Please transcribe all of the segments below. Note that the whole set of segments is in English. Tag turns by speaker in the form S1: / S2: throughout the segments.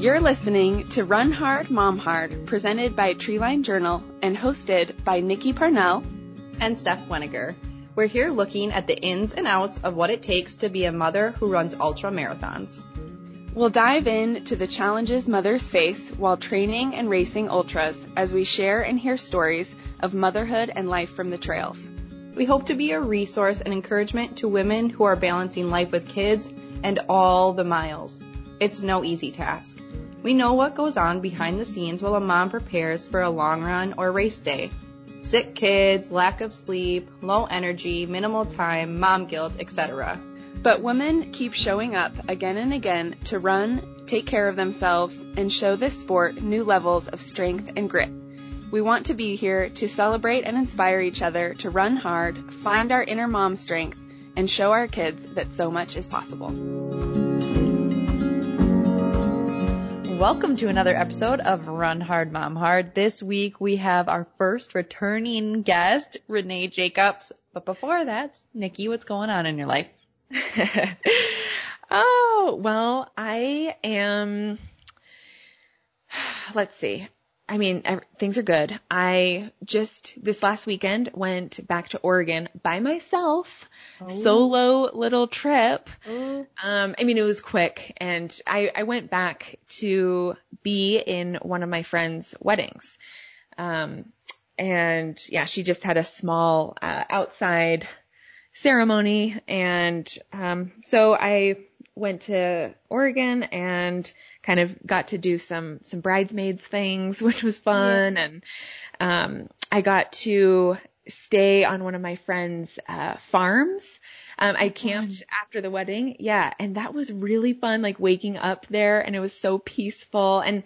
S1: You're listening to Run Hard, Mom Hard, presented by Treeline Journal and hosted by Nikki Parnell
S2: and Steph Weniger. We're here looking at the ins and outs of what it takes to be a mother who runs ultra marathons.
S1: We'll dive in to the challenges mothers face while training and racing ultras as we share and hear stories of motherhood and life from the trails.
S2: We hope to be a resource and encouragement to women who are balancing life with kids and all the miles. It's no easy task. We know what goes on behind the scenes while a mom prepares for a long run or race day. Sick kids, lack of sleep, low energy, minimal time, mom guilt, etc.
S1: But women keep showing up again and again to run, take care of themselves, and show this sport new levels of strength and grit. We want to be here to celebrate and inspire each other to run hard, find our inner mom strength, and show our kids that so much is possible.
S2: Welcome to another episode of Run Hard Mom Hard. This week we have our first returning guest, Renee Jacobs. But before that, Nikki, what's going on in your life?
S3: oh, well, I am, let's see. I mean, things are good. I just this last weekend went back to Oregon by myself, oh. solo little trip. Oh. Um, I mean, it was quick, and I, I went back to be in one of my friend's weddings. Um, and yeah, she just had a small uh, outside ceremony. And um, so I went to Oregon and kind of got to do some some bridesmaids things, which was fun. Yeah. And um, I got to stay on one of my friends' uh, farms. Um, I camped after the wedding. Yeah. And that was really fun, like waking up there and it was so peaceful. And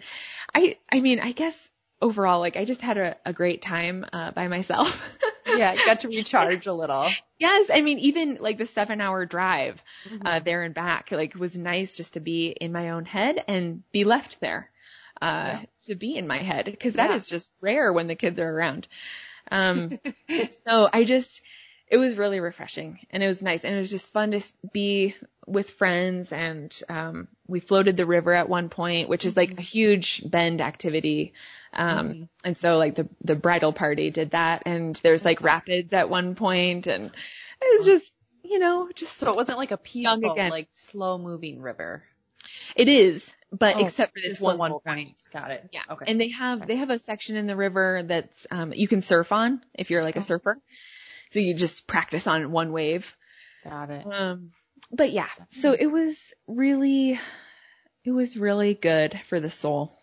S3: I, I mean, I guess overall, like I just had a, a great time, uh, by myself.
S2: yeah, you got to recharge a little.
S3: Yes, I mean even like the seven hour drive mm-hmm. uh, there and back, like was nice just to be in my own head and be left there uh, yeah. to be in my head because that yeah. is just rare when the kids are around. Um, so I just it was really refreshing and it was nice and it was just fun to be with friends and um, we floated the river at one point, which is like a huge bend activity. Um, mm-hmm. and so like the, the bridal party did that and there's like rapids at one point and it was just, you know, just
S2: so it wasn't like a peaceful, like slow moving river.
S3: It is, but oh, except for this
S2: one,
S3: one
S2: point. Got it.
S3: Yeah.
S2: Okay.
S3: And they have, okay. they have a section in the river that's, um, you can surf on if you're like a oh. surfer. So you just practice on one wave.
S2: Got it.
S3: Um, but yeah, so it was really, it was really good for the soul.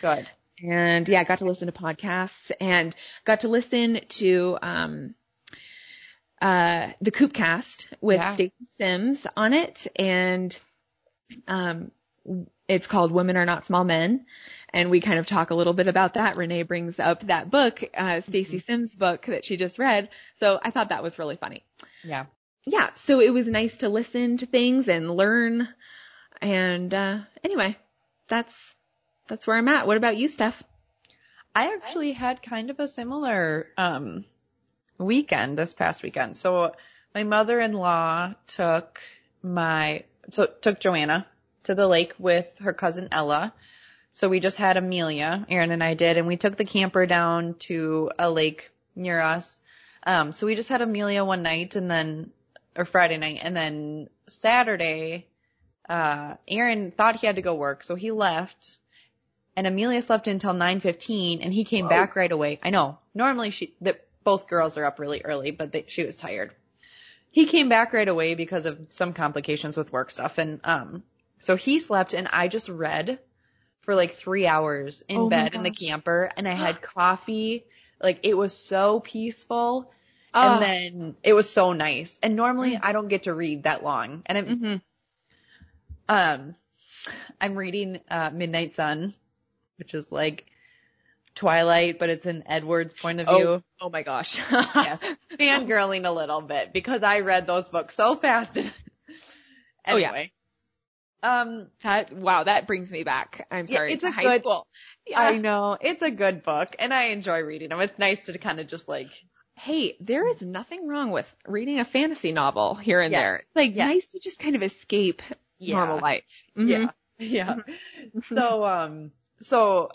S2: Good.
S3: And yeah, I got to listen to podcasts and got to listen to, um, uh, the Coopcast with yeah. Stacy Sims on it. And, um, it's called Women Are Not Small Men. And we kind of talk a little bit about that. Renee brings up that book, uh, Stacy mm-hmm. Sims book that she just read. So I thought that was really funny.
S2: Yeah.
S3: Yeah. So it was nice to listen to things and learn. And, uh, anyway, that's, that's where I'm at. What about you, Steph?
S2: I actually had kind of a similar, um, weekend this past weekend. So my mother-in-law took my, so took Joanna to the lake with her cousin Ella so we just had Amelia, Aaron and I did, and we took the camper down to a lake near us. Um, so we just had Amelia one night and then, or Friday night, and then Saturday, uh, Aaron thought he had to go work, so he left, and Amelia slept until 9.15, and he came back right away. I know, normally she, that both girls are up really early, but they, she was tired. He came back right away because of some complications with work stuff, and, um, so he slept, and I just read for like three hours in oh bed in the camper and I had coffee. Like it was so peaceful. And then it was so nice. And normally mm. I don't get to read that long. And I'm, mm-hmm. um, I'm reading, uh, Midnight Sun, which is like Twilight, but it's in Edward's point of view.
S3: Oh, oh my gosh.
S2: yes. Fangirling a little bit because I read those books so fast. anyway.
S3: Oh, yeah. Um, that, wow, that brings me back. I'm sorry.
S2: Yeah, it's a
S3: high
S2: good,
S3: school.
S2: Yeah. I know. It's a good book and I enjoy reading them. It's nice to kind of just like,
S3: hey, there is nothing wrong with reading a fantasy novel here and yes. there. It's like yes. nice to just kind of escape yeah. normal life.
S2: Mm-hmm. Yeah. yeah. So, um, so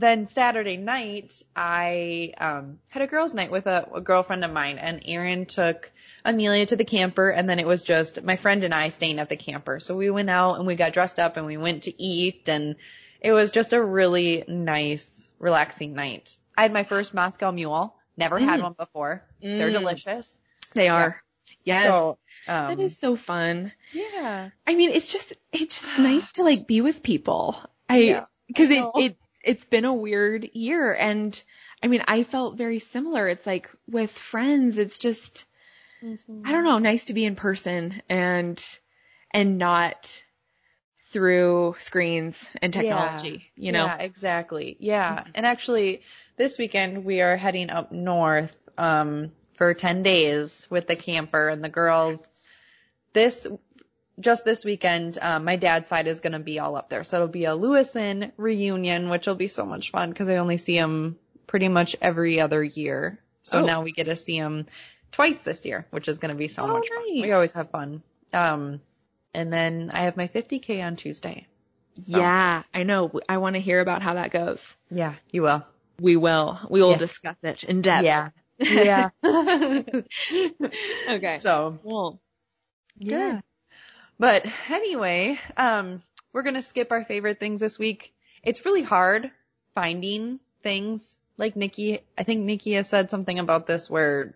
S2: then Saturday night, I, um, had a girls' night with a, a girlfriend of mine and Aaron took Amelia to the camper and then it was just my friend and I staying at the camper. So we went out and we got dressed up and we went to eat and it was just a really nice, relaxing night. I had my first Moscow Mule. Never had
S3: Mm.
S2: one before. They're
S3: Mm.
S2: delicious.
S3: They are. Yes.
S2: So, um,
S3: that is so fun.
S2: yeah.
S3: I mean, it's just it's just nice to like be with people. I
S2: Yeah,
S3: because it it it's been a weird year and I mean, I felt very similar. It's like with friends, it's just I don't know, nice to be in person and and not through screens and technology, you know.
S2: Yeah, exactly. Yeah. And actually this weekend we are heading up north um for 10 days with the camper and the girls. This just this weekend, um, my dad's side is going to be all up there. So it'll be a Lewison reunion, which will be so much fun because I only see him pretty much every other year. So
S3: Oh.
S2: now we get to see him twice this year, which is going to be so
S3: Oh,
S2: much fun. We always have fun. Um, and then I have my 50k on Tuesday. So,
S3: Yeah, I know. I want to hear about how that goes.
S2: Yeah, you will.
S3: We will. We will
S2: Yes.
S3: discuss it in depth.
S2: Yeah. Yeah.
S3: okay.
S2: so,
S3: Cool.
S2: yeah. But anyway, um, we're going to skip our favorite things this week. It's really hard finding things like Nikki. I think Nikki has said something about this where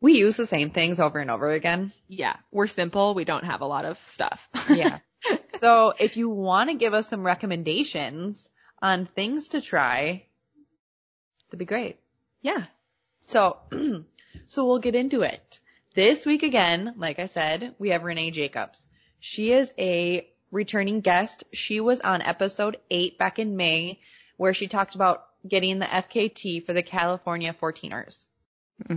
S2: we use the same things over and over again.
S3: Yeah, we're simple. We don't have a lot of stuff.
S2: Yeah. so if you want to give us some recommendations on things to try, that'd be great.
S3: yeah.
S2: So, so we'll get into it. This week again, like I said, we have Renee Jacobs. She is a returning guest. She was on episode eight back in May where she talked about getting the FKT for the California 14ers.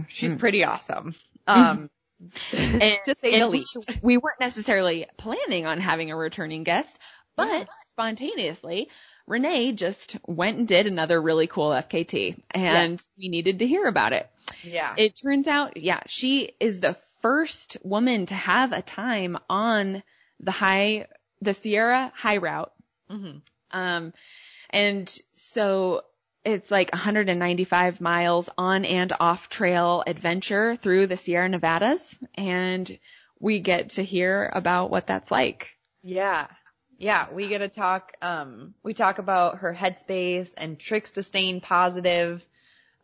S2: She's pretty awesome. Um,
S3: And,
S2: to say the least.
S3: we weren't necessarily planning on having a returning guest, but
S2: Yeah.
S3: spontaneously, Renee just went and did another really cool FKT and we needed to hear about it.
S2: Yeah.
S3: It turns out, yeah, she is the first woman to have a time on the high, the Sierra high route.
S2: hmm
S3: Um, and so it's like 195 miles on and off trail adventure through the Sierra Nevadas. And we get to hear about what that's like.
S2: Yeah. Yeah, we get to talk, um, we talk about her headspace and tricks to staying positive,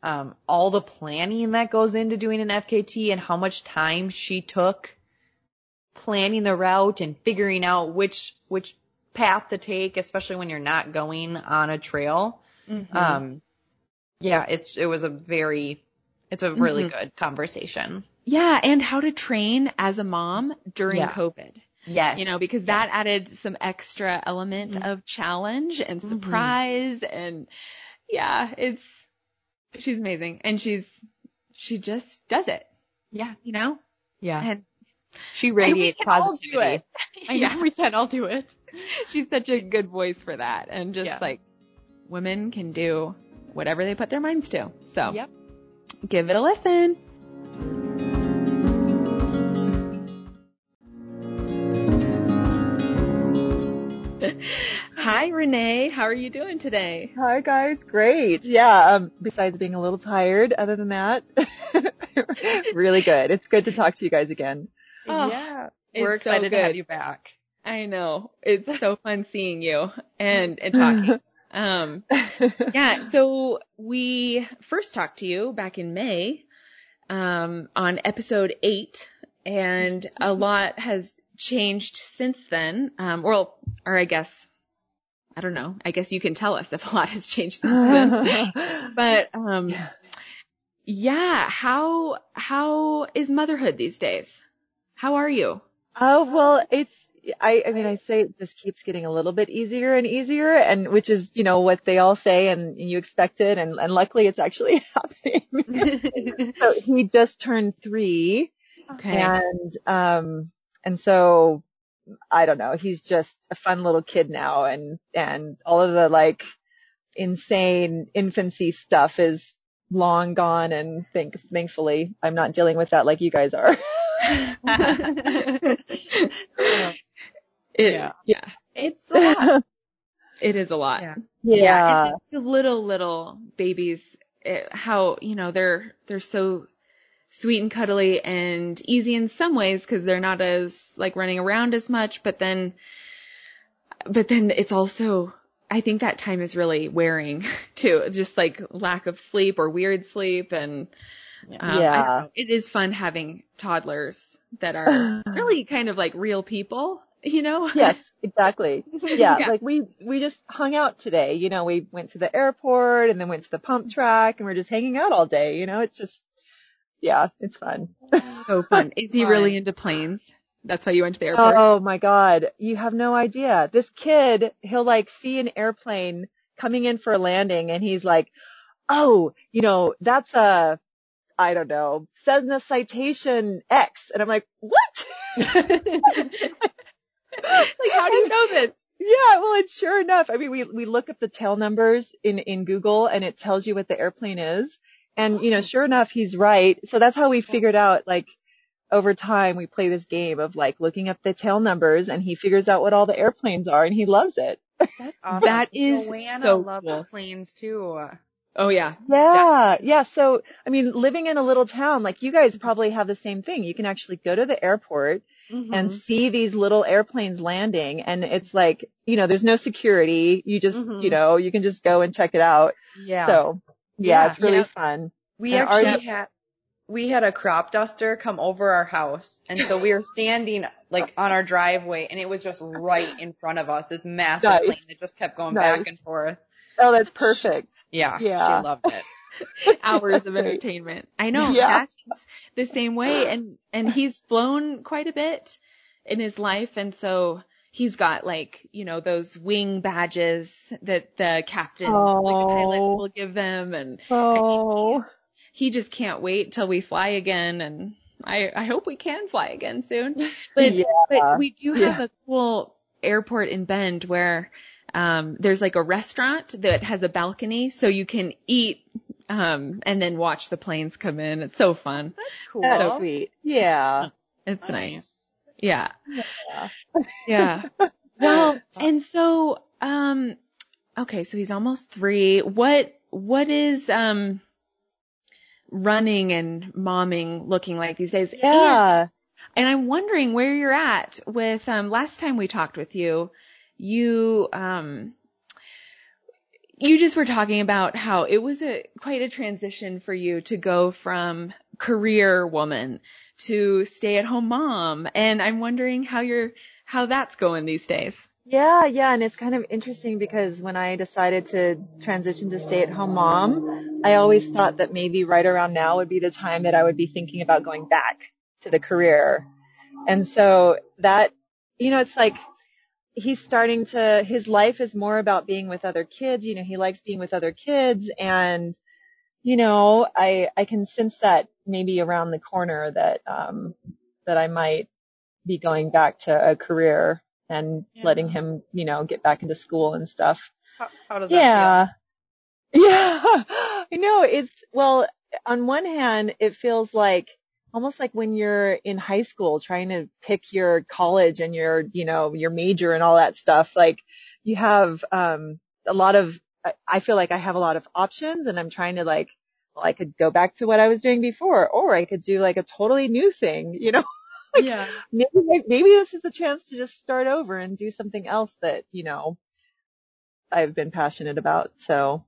S2: um, all the planning that goes into doing an FKT and how much time she took planning the route and figuring out which, which path to take, especially when you're not going on a trail. Um, yeah, it's, it was a very, it's a really
S3: Mhm.
S2: good conversation.
S3: yeah. And how to train as a mom during
S2: Yeah.
S3: COVID.
S2: Yes.
S3: you know, because that added some extra element
S2: Mhm.
S3: of challenge and
S2: Mhm.
S3: surprise and yeah, it's, she's amazing and she's, she just does it,
S2: Yeah.
S3: you know?
S2: Yeah.
S3: And
S2: She radiates positivity.
S3: it.
S2: I
S3: yeah.
S2: know we can all do it.
S3: She's such a good voice for that. And just
S2: Yeah.
S3: like women can do whatever they put their minds to. So
S2: Yep.
S3: give it a listen. Hi, Renee. How are you doing today?
S4: Hi guys, great. Yeah, um, besides being a little tired, other than that, really good. It's good to talk to you guys again.
S3: Oh,
S2: yeah. We're
S3: so
S2: excited to have you back.
S3: I know. It's so fun seeing you and, and talking. Um, yeah, so we first talked to you back in May, um, on episode eight, and a lot has changed since then. Um, well, or I guess, I don't know. I guess you can tell us if a lot has changed since then. but, um, yeah, how, how is motherhood these days? How are you?
S4: oh, well, it's, I, I mean, I'd say it just keeps getting a little bit easier and easier and which is, you know, what they all say and you expect it and, and luckily it's actually happening. so he just turned three.
S3: Okay.
S4: And um and so I don't know, he's just a fun little kid now and and all of the like insane infancy stuff is long gone and think thankfully I'm not dealing with that like you guys are.
S3: It,
S2: Yeah.
S3: yeah. It's a lot. It is a lot.
S2: Yeah.
S4: Yeah.
S3: and the little little babies, it, how you know they're they're so sweet and cuddly and easy in some ways because they're not as like running around as much, but then, but then it's also I think that time is really wearing too, just like lack of sleep or weird sleep and. Um,
S4: Yeah.
S3: know. It is fun having toddlers that are really kind of like real people, you know?
S4: Yes, exactly. Yeah,
S3: Yeah.
S4: like we we just hung out today. You know, we went to the airport and then went to the pump track and we're just hanging out all day. You know, it's just yeah, it's fun.
S3: so fun. Is he really into planes? That's why you went to the airport.
S4: Oh my god, you have no idea. This kid, he'll like see an airplane coming in for a landing and he's like, "Oh, you know, that's a I don't know, Cessna Citation X." And I'm like, "What?"
S3: like, how do you know this?
S4: Yeah, well, it's sure enough, I mean, we, we look up the tail numbers in, in Google and it tells you what the airplane is. And, you know, sure enough, he's right. So that's how we figured out, like, over time, we play this game of like looking up the tail numbers and he figures out what all the airplanes are and he loves it.
S2: That's Awesome.
S3: That is
S2: Joanna
S3: so
S2: loves
S3: cool.
S2: planes too.
S3: Oh yeah.
S4: Yeah, yeah. So, I mean, living in a little town, like you guys probably have the same thing. You can actually go to the airport
S2: Mm-hmm.
S4: and see these little airplanes landing and it's like, you know, there's no security. You just,
S2: Mhm.
S4: you know, you can just go and check it out.
S2: yeah.
S4: So yeah,
S2: Yeah,
S4: it's really
S3: yeah.
S4: fun.
S2: We
S4: And are
S2: actually had we had a crop duster come over our house, and so we were standing like on our driveway, and it was just right in front of us. This massive
S4: Nice.
S2: plane that just kept going
S4: Nice.
S2: back and forth.
S4: Oh, that's perfect.
S2: Yeah,
S4: Yeah.
S2: she loved it.
S3: Hours of entertainment. I know.
S4: Yeah.
S3: Jack's the same way and, and he's flown quite a bit in his life. And so he's got like, you know, those wing badges that the captain, like the pilot
S4: Oh.
S3: will give them. And
S4: Oh,
S3: he just can't wait till we fly again. And I, I hope we can fly again soon. But,
S4: Yeah.
S3: but we do have
S4: Yeah.
S3: a cool airport in Bend where, um, there's like a restaurant that has a balcony so you can eat, um, and then watch the planes come in. It's so fun.
S2: That's cool.
S4: that's sweet. Yeah.
S3: It's nice. Yeah.
S4: Yeah.
S3: Yeah. Well, and so, um, okay, so he's almost three. What, what is, um, running and momming looking like these days? And,
S4: Yeah.
S3: and I'm wondering where you're at with, um, last time we talked with you, you, um, you just were talking about how it was a quite a transition for you to go from career woman to stay at home mom. And I'm wondering how you're, how that's going these days.
S4: Yeah, yeah, and it's kind of interesting because when I decided to transition to stay at home mom, I always thought that maybe right around now would be the time that I would be thinking about going back to the career. And so that, you know, it's like he's starting to, his life is more about being with other kids. You know, he likes being with other kids and, you know, I, I can sense that maybe around the corner that, um, that I might be going back to a career and
S2: Yeah.
S4: letting him, you know, get back into school and stuff.
S2: How, how does that
S4: Yeah. Yeah. I know it's, well, on one hand, it feels like almost like when you're in high school trying to pick your college and your, you know, your major and all that stuff. Like you have, um, a lot of, I feel like I have a lot of options and I'm trying to like, well, I could go back to what I was doing before, or I could do like a totally new thing, you know?
S2: feel? Yeah.
S4: maybe maybe this is a chance to just start over and do something else that you know I've been passionate about. So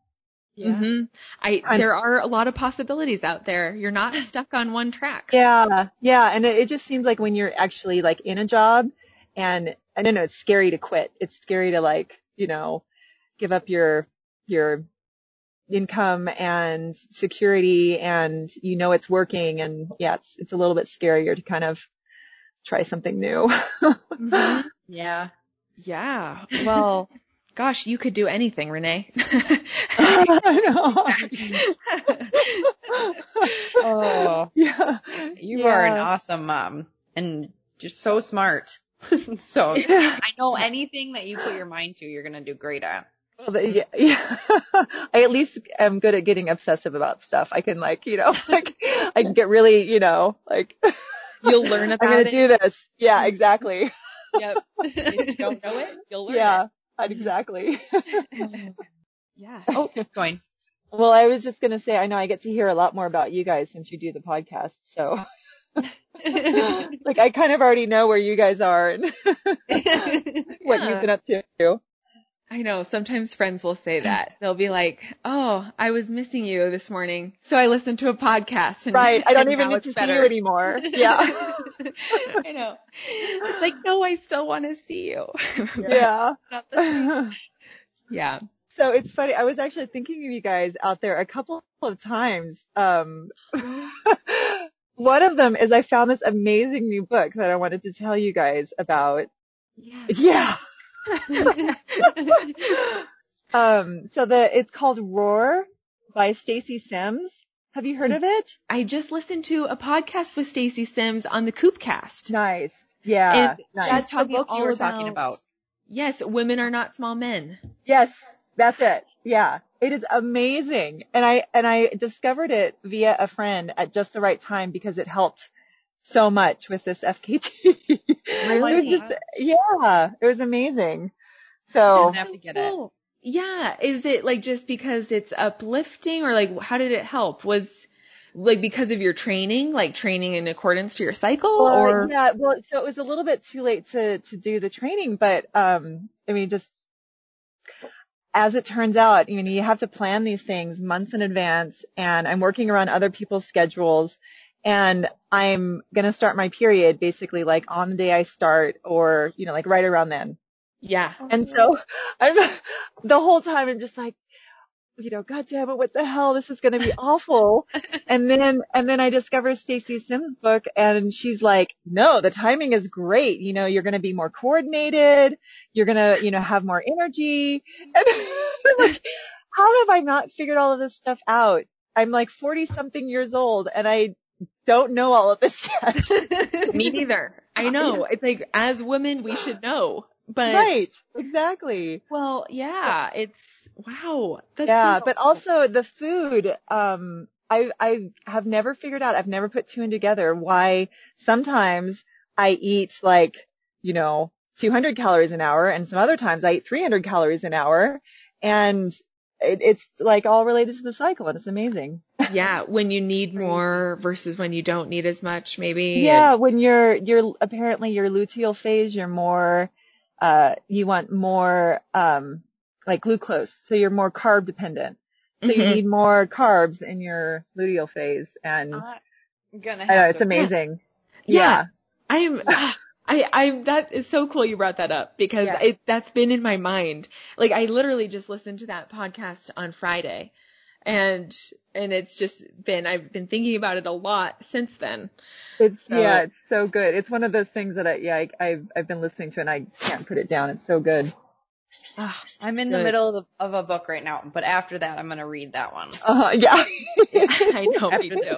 S2: Yeah.
S3: hmm I,
S4: I'm-
S3: there are a lot of possibilities out there. You're not stuck on one track.
S4: yeah, yeah, and it, it just seems like when you're actually like in a job, and I don't know, it's scary to quit. It's scary to like you know give up your your income and security and you know it's working and yeah it's it's a little bit scarier to kind of try something new
S3: Mhm.
S2: Yeah.
S3: Yeah. Well, gosh, you could do anything, Renee.
S4: I know.
S2: Oh,
S4: yeah.
S2: you are an awesome mom and just so smart. so
S4: Yeah.
S2: I know anything that you put your mind to, you're gonna do great at.
S4: Well, the, yeah, yeah. I at least am good at getting obsessive about stuff. I can like, you know, like I can get really, you know, like
S3: You'll learn about I'm
S4: gonna
S3: it.
S4: do this. Yeah, exactly.
S3: Yep. If you don't know it, you'll learn
S4: yeah, exactly.
S3: Yeah.
S2: Oh, going.
S4: well, I was just going to say, I know I get to hear a lot more about you guys since you do the podcast. So like I kind of already know where you guys are and what
S3: Yeah.
S4: you've been up to.
S3: I know. Sometimes friends will say that. They'll be like, "Oh, I was missing you this morning, so I listened to a podcast." And,
S4: Right. I don't even need to
S3: better.
S4: see you anymore. Yeah.
S3: I know. It's like, no, I still want to see you.
S4: yeah.
S3: Not the same. yeah.
S4: So it's funny. I was actually thinking of you guys out there a couple of times. Um, one of them is I found this amazing new book that I wanted to tell you guys about.
S3: Yeah.
S4: Yeah. Um, so the, it's called Roar by Stacy Sims. Have you heard of it?
S3: I just listened to a podcast with Stacy Sims on the Coopcast.
S4: Nice. Yeah.
S3: And
S4: nice.
S2: That's the book you
S3: all
S2: were talking
S3: about-
S2: about.
S3: Yes, women are not small men.
S4: Yes, that's it. Yeah. It is amazing. And I, and I discovered it via a friend at just the right time because it helped so much with this FKT. it just, yeah, it was amazing. So
S2: Didn't have to get it.
S3: Yeah. Is it like just because it's uplifting or like how did it help? Was like because of your training, like training in accordance to your cycle
S4: Well,
S3: or
S4: yeah, well, so it was a little bit too late to to do the training, but um, I mean, just as it turns out, you know, you have to plan these things months in advance, and I'm working around other people's schedules, and I'm gonna start my period basically like on the day I start, or you know, like right around then.
S3: yeah.
S4: Oh, and so I'm the whole time I'm just like, you know, God damn it, what the hell? This is going to be awful. and then, and then I discover Stacy Sims book and she's like, no, the timing is great. You know, you're going to be more coordinated. You're going to, you know, have more energy. And I'm like, how have I not figured all of this stuff out? I'm like 40 something years old and I don't know all of this yet.
S3: Me neither. I know. It's like as women we should know. But
S4: right. Exactly.
S3: well, yeah, it's wow. That's
S4: yeah,
S3: so-
S4: but also the food, um, I, I have never figured out, I've never put two and together why sometimes I eat like, you know, 200 calories an hour and some other times I eat 300 calories an hour and it, it's like all related to the cycle and it's amazing.
S3: yeah, when you need more versus when you don't need as much, maybe.
S4: Yeah, when you're, you're apparently your luteal phase, you're more, uh, you want more, um, like glucose. So you're more carb dependent. So you
S3: Mhm.
S4: need more carbs in your luteal phase and
S2: I'm gonna have
S4: I know, it's
S2: to-
S4: amazing.
S3: Yeah. I'm, I, I, that is so cool you brought that up because
S4: Yeah.
S3: it, that's been in my mind. Like I literally just listened to that podcast on Friday and, and it's just been, I've been thinking about it a lot since then.
S4: It's,
S3: So-
S4: yeah, it's so good. It's one of those things that I, yeah, I, I've, I've been listening to and I can't put it down. It's so good.
S2: Ah, I'm in the middle of, of a book right now, but after that, I'm gonna read that one.
S4: Uh, yeah.
S3: I know, me too.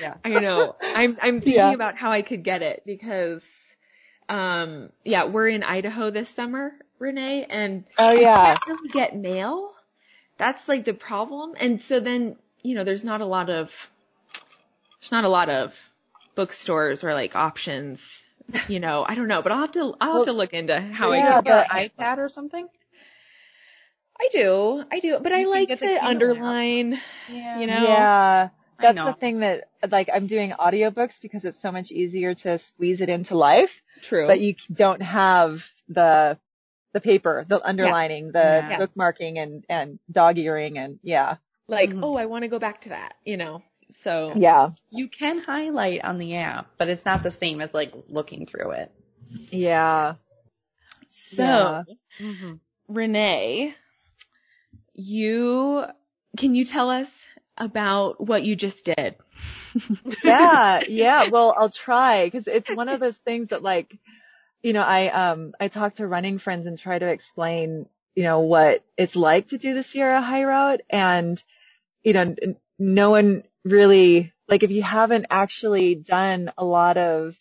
S2: Yeah.
S3: I know. I'm I'm thinking
S4: Yeah.
S3: about how I could get it because um yeah, we're in Idaho this summer, Renee, and
S4: Oh
S3: I
S4: yeah.
S3: really get mail. That's like the problem. And so then, you know, there's not a lot of there's not a lot of bookstores or like options. You know, I don't know, but I'll have to I'll have to look into how
S4: yeah,
S3: I
S2: your
S4: but-
S2: iPad or something?
S3: I do. I do. But I
S2: You can
S3: like to underline,
S2: Yeah.
S3: you know.
S4: Yeah.
S2: I
S4: That's the thing that, like, I'm doing audiobooks because it's so much easier to squeeze it into life,
S3: True.
S4: but you don't have the, the paper, the underlining, the
S2: Yeah.
S4: bookmarking and, and dog earing and yeah.
S3: like,
S2: Mhm.
S3: oh, I want to go back to that, you know. So
S4: Yeah.
S2: You can highlight on the app, but it's not the same as like looking through it.
S4: Yeah.
S3: So,
S4: Yeah.
S3: Renee, you can you tell us about what you just did?
S4: yeah, yeah. Well, I'll try because it's one of those things that like, you know, I, um, I talk to running friends and try to explain, you know, what it's like to do the Sierra High Route and, you know, no one really, like if you haven't actually done a lot of,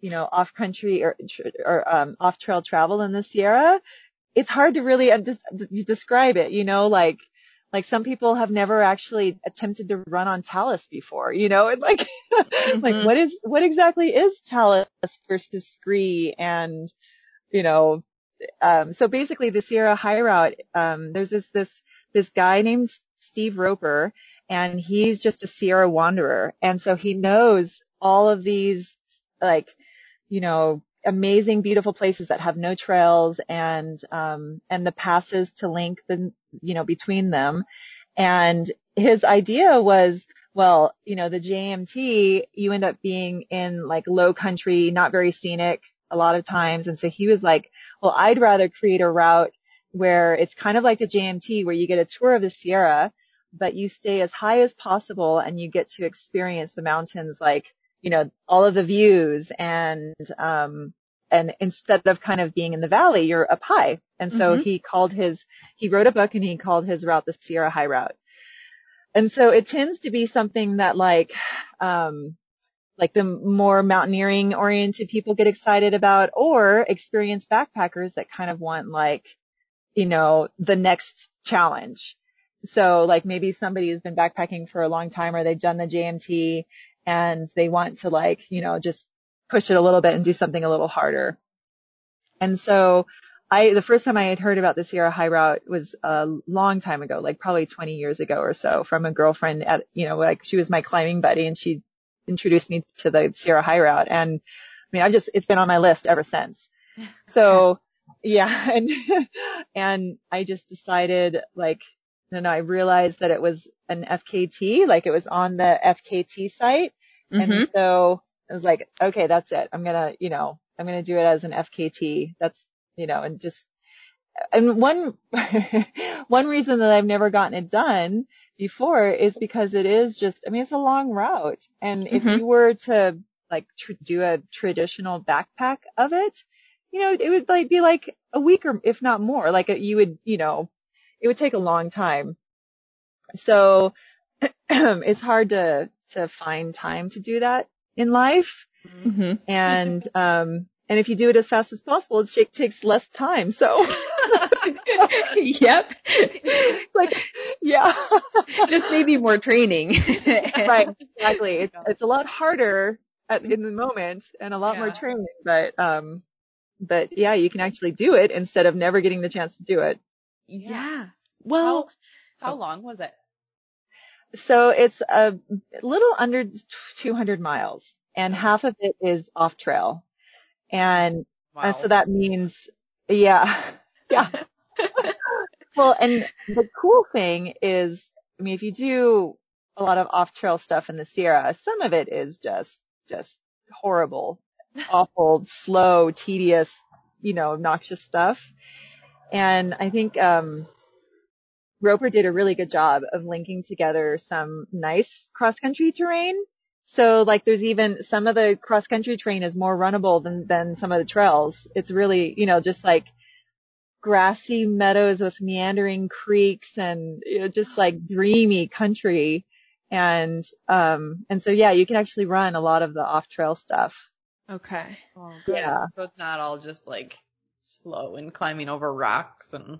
S4: you know, off country or, or, um, off trail travel in the Sierra, it's hard to really uh, just describe it, you know, like, like some people have never actually attempted to run on talus before, you know, and like, like
S3: Mhm.
S4: what is, what exactly is talus versus scree and, you know, um, so basically the Sierra High Route, um, there's this, this, this guy named Steve Roper and he's just a Sierra wanderer. And so he knows all of these, like, you know, amazing, beautiful places that have no trails and, um, and the passes to link the, you know, between them. And his idea was, well, you know, the JMT, you end up being in like low country, not very scenic a lot of times. And so he was like, well, I'd rather create a route where it's kind of like the JMT where you get a tour of the Sierra, but you stay as high as possible and you get to experience the mountains like, you know, all of the views and, um, and instead of kind of being in the valley, you're up high. And so mm-hmm. he called his, he wrote a book and he called his route the Sierra High Route. And so it tends to be something that like, um, like the more mountaineering oriented people get excited about or experienced backpackers that kind of want like, you know, the next challenge. So like maybe somebody has been backpacking for a long time or they've done the JMT and they want to like, you know, just push it a little bit and do something a little harder. And so I, the first time I had heard about the Sierra High Route was a long time ago, like probably 20 years ago or so from a girlfriend at, you know, like she was my climbing buddy and she introduced me to the Sierra High Route. And I mean, I've just, it's been on my list ever since. So yeah. And, and I just decided like, and I realized that it was an FKT, like it was on the FKT site. Mm-hmm. And so I was like, okay, that's it. I'm going to, you know, I'm going to do it as an FKT. That's, you know, and just, and one, one reason that I've never gotten it done before is because it is just, I mean, it's a long route. And mm-hmm. if you were to like tr- do a traditional backpack of it, you know, it would like be like a week or if not more, like a, you would, you know, it would take a long time. So it's hard to, to find time to do that in life. Mm-hmm. And, um, and if you do it as fast as possible, it takes less time. So,
S3: yep.
S4: like, yeah.
S3: Just maybe more training.
S4: right. Exactly. It's, it's a lot harder at, in the moment and a lot yeah. more training, but, um, but yeah, you can actually do it instead of never getting the chance to do it.
S3: Yeah. Well,
S2: how, how long was it?
S4: So it's a little under 200 miles and half of it is off trail. And, wow. and so that means, yeah, yeah. well, and the cool thing is, I mean, if you do a lot of off trail stuff in the Sierra, some of it is just, just horrible, awful, slow, tedious, you know, obnoxious stuff. And I think, um, Roper did a really good job of linking together some nice cross country terrain so like there's even some of the cross country terrain is more runnable than, than some of the trails. It's really, you know, just like grassy meadows with meandering creeks and, you know, just like dreamy country. And, um, and so yeah, you can actually run a lot of the off trail stuff.
S3: Okay.
S2: Oh, yeah. So it's not all just like slow and climbing over rocks and.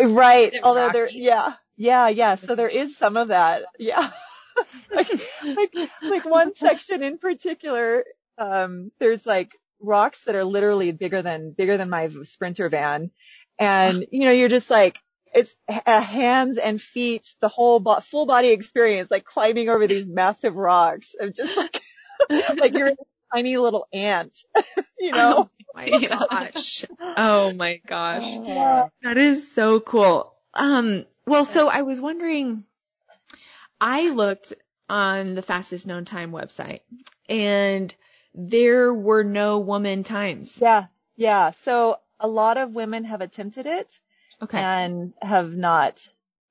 S4: Right. Although there, yeah, yeah, yeah. So there is some of that. Yeah. like, like, like one section in particular, um, there's like rocks that are literally bigger than, bigger than my sprinter van. And, you know, you're just like, it's hands and feet, the whole bo- full body experience, like climbing over these massive rocks. I'm just like, like you're a tiny little ant, you know?
S3: Oh my gosh. Oh my gosh. That is so cool. Um, well, so I was wondering, I looked on the fastest known time website and there were no woman times.
S4: Yeah. Yeah. So a lot of women have attempted it.
S3: Okay.
S4: And have not,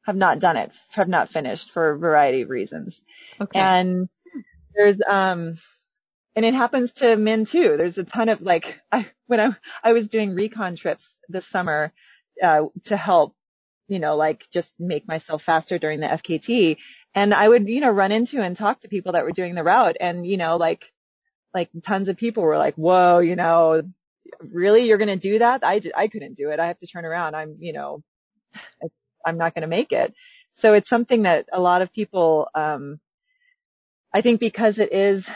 S4: have not done it, have not finished for a variety of reasons.
S3: Okay.
S4: And there's, um, and it happens to men too. There's a ton of like, I, when I, I was doing recon trips this summer, uh, to help, you know, like just make myself faster during the FKT and I would, you know, run into and talk to people that were doing the route and, you know, like, like tons of people were like, whoa, you know, really you're going to do that? I, I couldn't do it. I have to turn around. I'm, you know, I'm not going to make it. So it's something that a lot of people, um, I think because it is,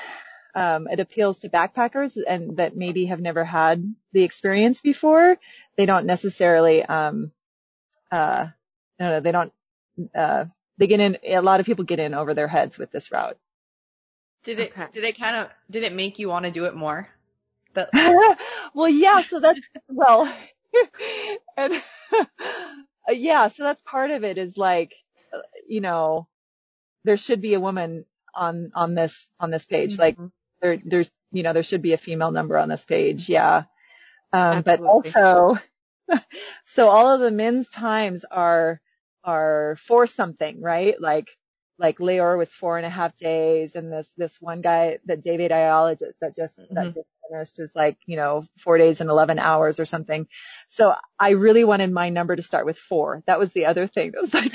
S4: um, it appeals to backpackers and that maybe have never had the experience before. They don't necessarily, um, uh, no, no, they don't, uh, they get in, a lot of people get in over their heads with this route.
S2: Did it,
S3: Okay.
S2: did it kind of, did it make you want to do it more? That,
S4: well, yeah, so that's, well, and, uh, yeah, so that's part of it is like, uh, you know, there should be a woman on, on this, on this page. Like there, there's, you know, there should be a female number on this page. Yeah. Um, but also, so all of the men's times are, are for something, right? Like, like Leor was four and a half days and this, this one guy, that David Ayala that just, that
S3: Mhm.
S4: just finished is like, you know, four days and 11 hours or something. So I really wanted my number to start with four. That was the other thing. It was like,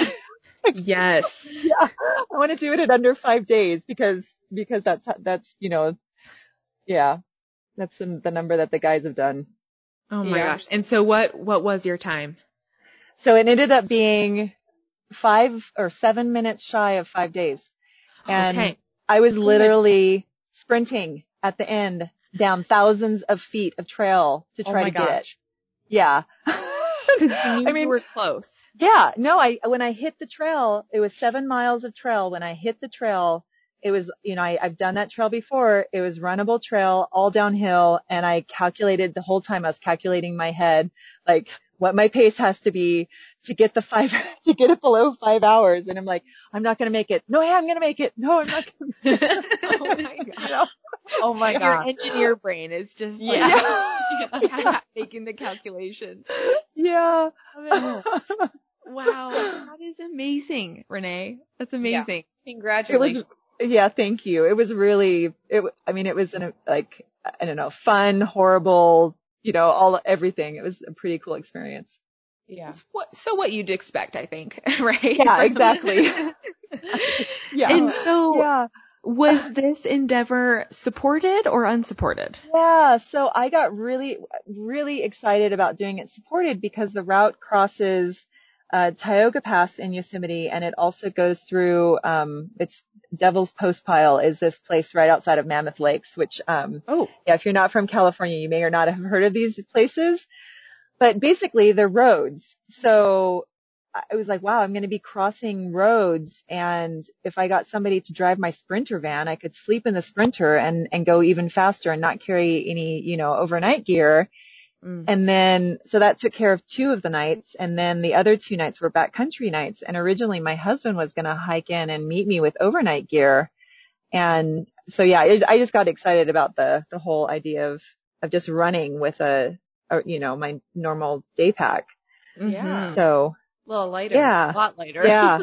S3: Yes.
S4: yeah, I want to do it in under five days because, because that's, that's, you know, yeah, that's the, the number that the guys have done.
S3: Oh my
S2: Yeah.
S3: gosh. And so what, what was your time?
S4: So it ended up being five or seven minutes shy of five days. And
S3: okay.
S4: I was literally sprinting at the end down thousands of feet of trail to
S2: oh
S4: try
S2: my
S4: to get it. Yeah. I mean,
S3: were close.
S4: Yeah, no, I, when I hit the trail, it was seven miles of trail. When I hit the trail, it was, you know, I, I've done that trail before. It was runnable trail, all downhill. And I calculated the whole time I was calculating my head, like what my pace has to be to get the five, to get it below five hours. And I'm like, I'm not going to make it. No, I am going to make it. No, I'm not going to make it.
S3: oh my god.
S4: Oh my God.
S3: Your engineer brain is just like
S4: Yeah.
S3: making the calculations.
S4: Yeah.
S3: Wow. That is amazing, Renee. That's amazing. Yeah.
S2: Congratulations.
S4: Yeah, thank you. It was really, it, I mean, it was an, like, I don't know, fun, horrible, you know, all, everything. It was a pretty cool experience.
S2: yeah.
S3: It's what, so what you'd expect, I think, right?
S4: Yeah, exactly. Yeah.
S3: And so
S4: yeah.
S3: was this endeavor supported or unsupported?
S4: Yeah. So I got really, really excited about doing it supported because the route crosses, uh, Tioga Pass in Yosemite and it also goes through, um, it's Devils Postpile is this place right outside of Mammoth Lakes, which, um,
S3: Oh,
S4: yeah, if you're not from California, you may or not have heard of these places, but basically they're roads. So I was like, wow, I'm going to be crossing roads. And if I got somebody to drive my sprinter van, I could sleep in the sprinter and, and go even faster and not carry any, you know, overnight gear.
S3: Mm.
S4: And then, so that took care of two of the nights. And then the other two nights were backcountry nights. And originally my husband was going to hike in and meet me with overnight gear. And so yeah, I just, I just got excited about the, the whole idea of, of just running with a, a you know, my normal day pack.
S2: Yeah.
S3: Mhm.
S4: So
S2: A little lighter.
S4: Yeah.
S2: A lot lighter.
S4: yeah.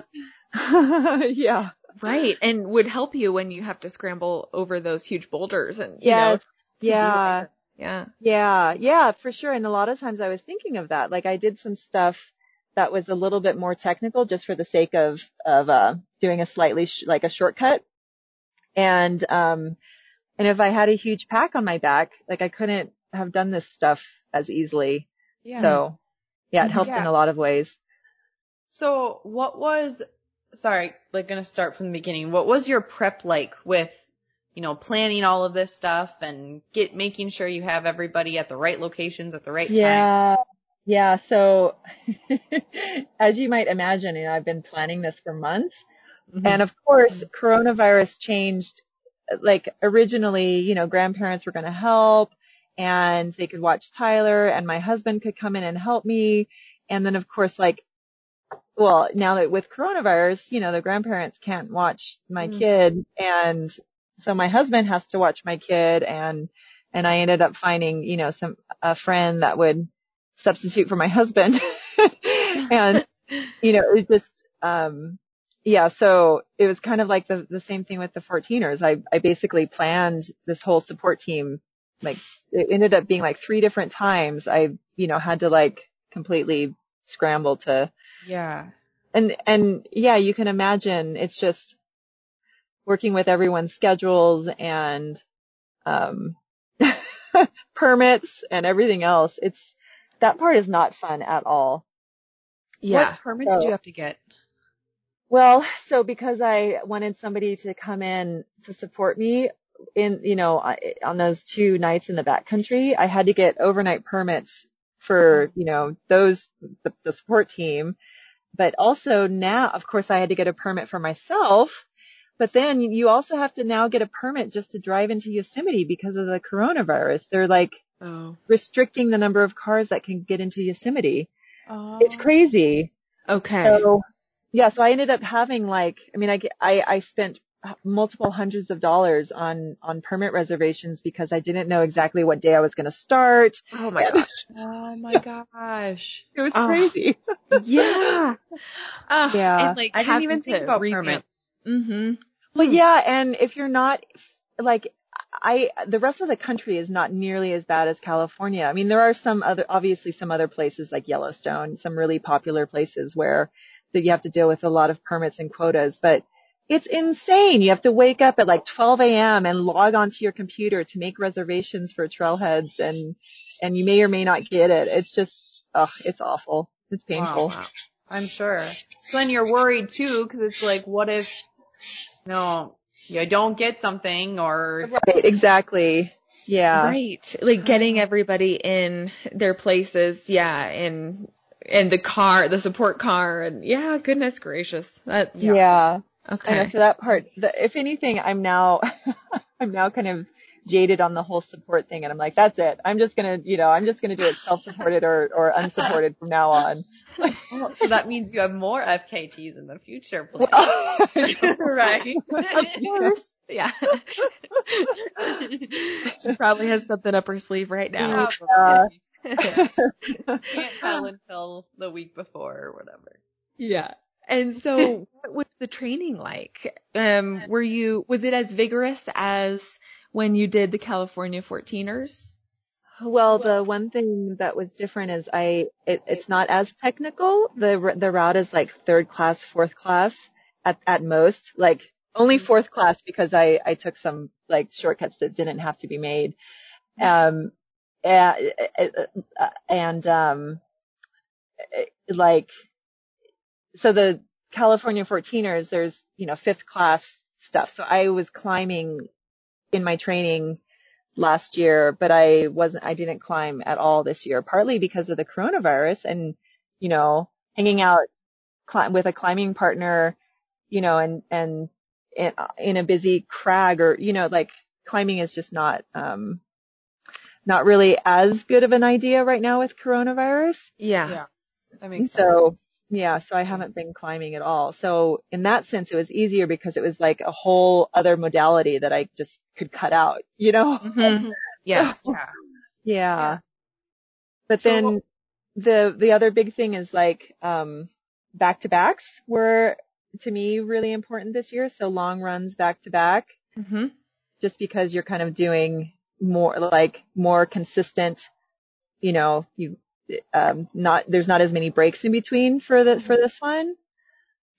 S4: yeah.
S3: Right. And would help you when you have to scramble over those huge boulders and, you
S4: Yes.
S3: to be
S4: Yeah.
S3: Lighter. Yeah.
S4: Yeah, yeah, for sure. And a lot of times I was thinking of that. Like I did some stuff that was a little bit more technical just for the sake of, of, uh, doing a slightly, sh- like a shortcut. And, um, and if I had a huge pack on my back, like I couldn't have done this stuff as easily.
S2: Yeah.
S4: So yeah, it helped in a lot of ways.
S2: So what was, sorry, like gonna start from the beginning. What was your prep like with, you know, planning all of this stuff and get, making sure you have everybody at the right locations at the right time?
S4: Yeah. Yeah. So as you might imagine, you know, I've been planning this for months.
S3: Mhm.
S4: And of course, coronavirus changed, like originally, you know, grandparents were going to help and they could watch Tyler and my husband could come in and help me. And then of course, like, well, now that with coronavirus, you know, the grandparents can't watch my
S2: Mm.
S4: kid and so my husband has to watch my kid and, and I ended up finding, you know, some, a friend that would substitute for my husband. and, you know, it just, um, yeah, so it was kind of like the, the same thing with the 14ers. I, I basically planned this whole support team. Like it ended up being like three different times. I, you know, had to like completely scramble to,
S2: Yeah.
S4: and, and yeah, you can imagine it's just working with everyone's schedules and, um, permits and everything else. It's, that part is not fun at all.
S3: Yeah.
S2: What permits do you have to get?
S4: Well, so because I wanted somebody to come in to support me, in, you know, on those two nights in the backcountry, I had to get overnight permits for, you know, those, the, the support team. But also now, of course, I had to get a permit for myself. But then you also have to now get a permit just to drive into Yosemite because of the coronavirus. They're like
S3: Oh.
S4: restricting the number of cars that can get into Yosemite.
S2: Oh.
S4: It's crazy.
S3: Okay.
S4: So yeah, so I ended up having like, I mean, I, ge- I, I spent multiple hundreds of dollars on, on permit reservations because I didn't know exactly what day I was going to start.
S3: oh my gosh.
S2: Oh my gosh.
S4: It was
S3: Oh.
S4: crazy.
S3: Yeah. Uh,
S4: Yeah.
S3: And like
S2: I didn't even think about
S3: revamp-
S2: permits.
S3: Mhm.
S4: Well, hmm. yeah. And if you're not like, I, the rest of the country is not nearly as bad as California. I mean, there are some other, obviously some other places like Yellowstone, some really popular places where that you have to deal with a lot of permits and quotas, but it's insane. You have to wake up at like 12 a.m. and log onto your computer to make reservations for trailheads and, and you may or may not get it. It's just, ugh, it's awful. It's painful.
S2: Wow. I'm sure. So then you're worried too, because it's like, what if, you know, you don't get something or
S4: Right. Exactly. Yeah.
S3: Right. Like getting everybody in their places. Yeah. And, and the car, the support car and yeah, goodness gracious. That,
S4: yeah. I know.
S3: okay.
S4: So that part, the, if anything, I'm now, I'm now kind of jaded on the whole support thing, and I'm like, that's it. I'm just gonna, you know, I'm just gonna do it self-supported or or unsupported from now on.
S2: Oh, so that means you have more FKTs in the future right.
S3: Of course. Yeah. she probably has something up her sleeve right now.
S2: Can't tell until the week before or whatever.
S3: Yeah. And so what was the training like? Um, were you, was it as vigorous as when you did the California 14ers?
S4: Well, the one thing that was different is I, it, it's not as technical. The the route is like third class, fourth class at at most. Like only fourth class because I I took some like shortcuts that didn't have to be made. Um, and, and um, like so the California 14ers, there's you know fifth class stuff. So I was climbing in my training last year, but I wasn't, I didn't climb at all this year, partly because of the coronavirus and, you know, hanging out cli- with a climbing partner, you know, and, and in, in a busy crag or, you know, like climbing is just not, um, not really as good of an idea right now with coronavirus.
S3: Yeah.
S2: Yeah. That makes sense.
S4: So, yeah, so I haven't been climbing at all. So in that sense, it was easier because it was like a whole other modality that I just could cut out, you know?
S3: Mhm. Yes.
S2: Yeah.
S4: Yeah.
S2: Yeah.
S4: But
S2: So
S4: then the the other big thing is like um back to backs were to me really important this year. So long runs back to back, just because you're kind of doing more like more consistent, you know, you um not there's not as many breaks in between for the for this one.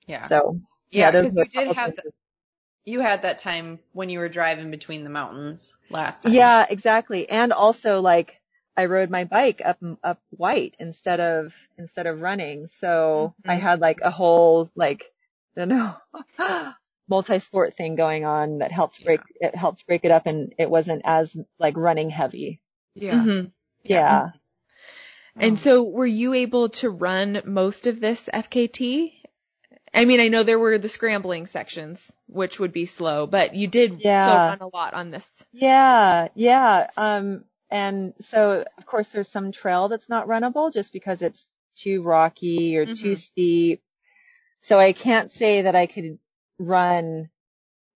S2: Yeah.
S4: So
S2: yeah, because
S4: were
S2: you did have the, you had that time when you were driving between the mountains last time.
S4: Yeah, exactly. And also like I rode my bike up up white instead of instead of running. So I
S3: Mhm.
S4: had like a whole like I don't know multi-sport thing going on that helped break it helped break it up and it wasn't as like running heavy.
S2: Yeah.
S3: hmm
S4: Yeah.
S3: And so were you able to run most of this FKT? I mean, I know there were the scrambling sections, which would be slow, but you did
S4: Yeah.
S3: still run a lot on this.
S4: Yeah, yeah. Um and so of course there's some trail that's not runnable just because it's too rocky or too
S3: Mhm.
S4: steep. So I can't say that I could run,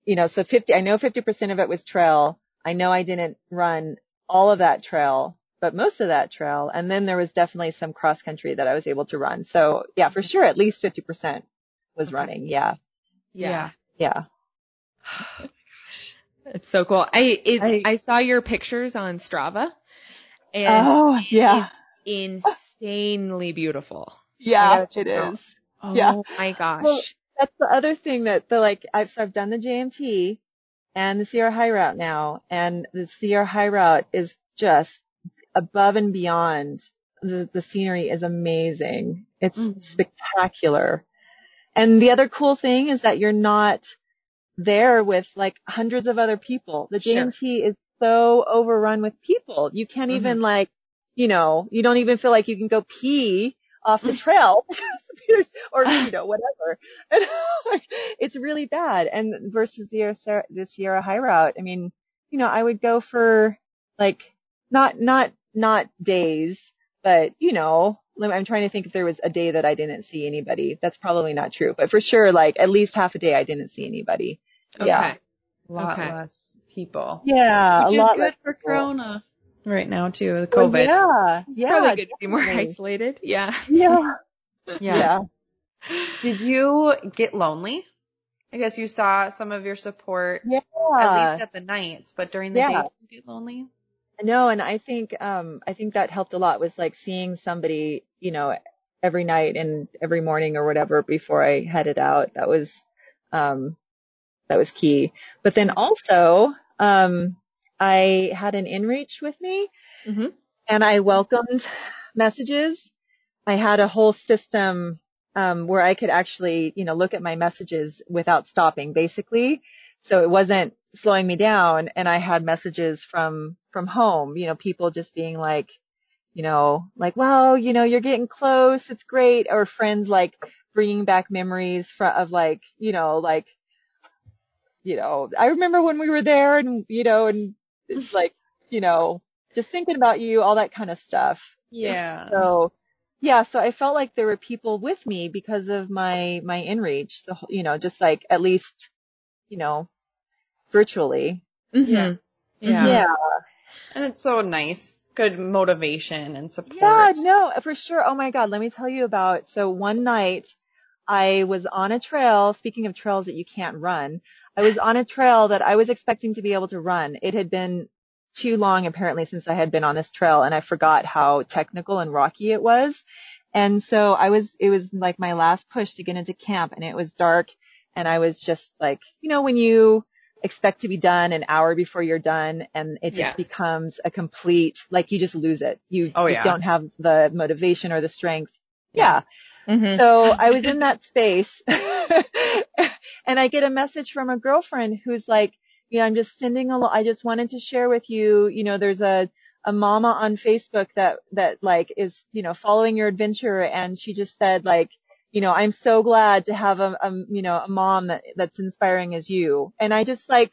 S4: you know, so 50, I know 50% of it was trail. I know I didn't run all of that trail, but most of that trail. And then there was definitely some cross country that I was able to run. So yeah, for sure, at least 50% was
S2: Okay.
S4: running. Yeah.
S2: Yeah.
S4: Yeah.
S3: Oh gosh It's so cool. I, it,
S4: I-
S3: I, saw your pictures on Strava and
S4: Oh, yeah.
S3: insanely beautiful.
S4: Yeah,
S3: gotta
S4: it
S3: it out.
S4: is.
S3: Oh
S4: Yeah.
S3: my gosh.
S4: Well, that's the other thing that the like I've so I've done the JMT and the Sierra High Route now, and the Sierra High Route is just above and beyond. The the scenery is amazing. It's
S3: Mhm.
S4: spectacular. And the other cool thing is that you're not there with like hundreds of other people. The
S3: Sure.
S4: JMT is so overrun with people. You can't
S3: Mhm.
S4: even like, you know, you don't even feel like you can go pee off the trail or, you know, whatever. And it's really bad. And versus the, Sierra- the Sierra High Route, I mean, you know, I would go for like, not, not, not days, but you know, I'm trying to think if there was a day that I didn't see anybody. That's probably not true, but for sure, like at least half a day I didn't see anybody.
S3: Okay.
S4: Yeah.
S2: A lot
S3: Okay.
S2: less people.
S4: Yeah,
S2: Which
S4: a
S2: is
S4: lot
S2: good for
S4: people.
S2: Corona right now too, with
S4: Well,
S2: COVID.
S4: yeah, yeah,
S3: Probably good to be more isolated. Yeah.
S4: Yeah,
S2: yeah.
S4: yeah.
S2: Did you get lonely? I guess you saw some of your support
S4: Yeah.
S2: at least at the night, but during the
S4: Yeah.
S2: day, did you get lonely?
S4: No, and I think um I think that helped a lot was like seeing somebody, you know, every night and every morning or whatever before I headed out. That was um that was key. But then also um I had an inReach with me
S3: Mhm.
S4: and I welcomed messages. I had a whole system um where I could actually, you know, look at my messages without stopping basically. So it wasn't slowing me down and I had messages from, from home, you know, people just being like, you know, like, wow, you know, you're getting close. It's great. Or friends like bringing back memories fr- of like, you know, like, you know, I remember when we were there and, you know, and it's like, you know, just thinking about you, all that kind of stuff.
S2: Yeah.
S4: So yeah, so I felt like there were people with me because of my, my inReach, the whole, you know, just like at least, you know, virtually.
S3: Mhm.
S2: Yeah. yeah.
S4: Yeah.
S2: And it's so nice. Good motivation and support.
S4: Yeah, no, for sure. Oh my God. Let me tell you about, so one night I was on a trail, speaking of trails that you can't run, I was on a trail that I was expecting to be able to run. It had been too long apparently since I had been on this trail and I forgot how technical and rocky it was. And so I was, it was like my last push to get into camp and it was dark and I was just like, you know, when you expect to be done an hour before you're done and it just
S3: Yes.
S4: becomes a complete, like you just lose it. You,
S2: Oh,
S4: you don't have the motivation or the strength. Yeah.
S3: Mhm.
S4: So I was in that space and I get a message from a girlfriend who's like, you know, I'm just sending a, lo- I just wanted to share with you, you know, there's a, a mama on Facebook that, that like is, you know, following your adventure. And she just said like, you know, I'm so glad to have a, a you know, a mom that, that's inspiring as you. And I just like,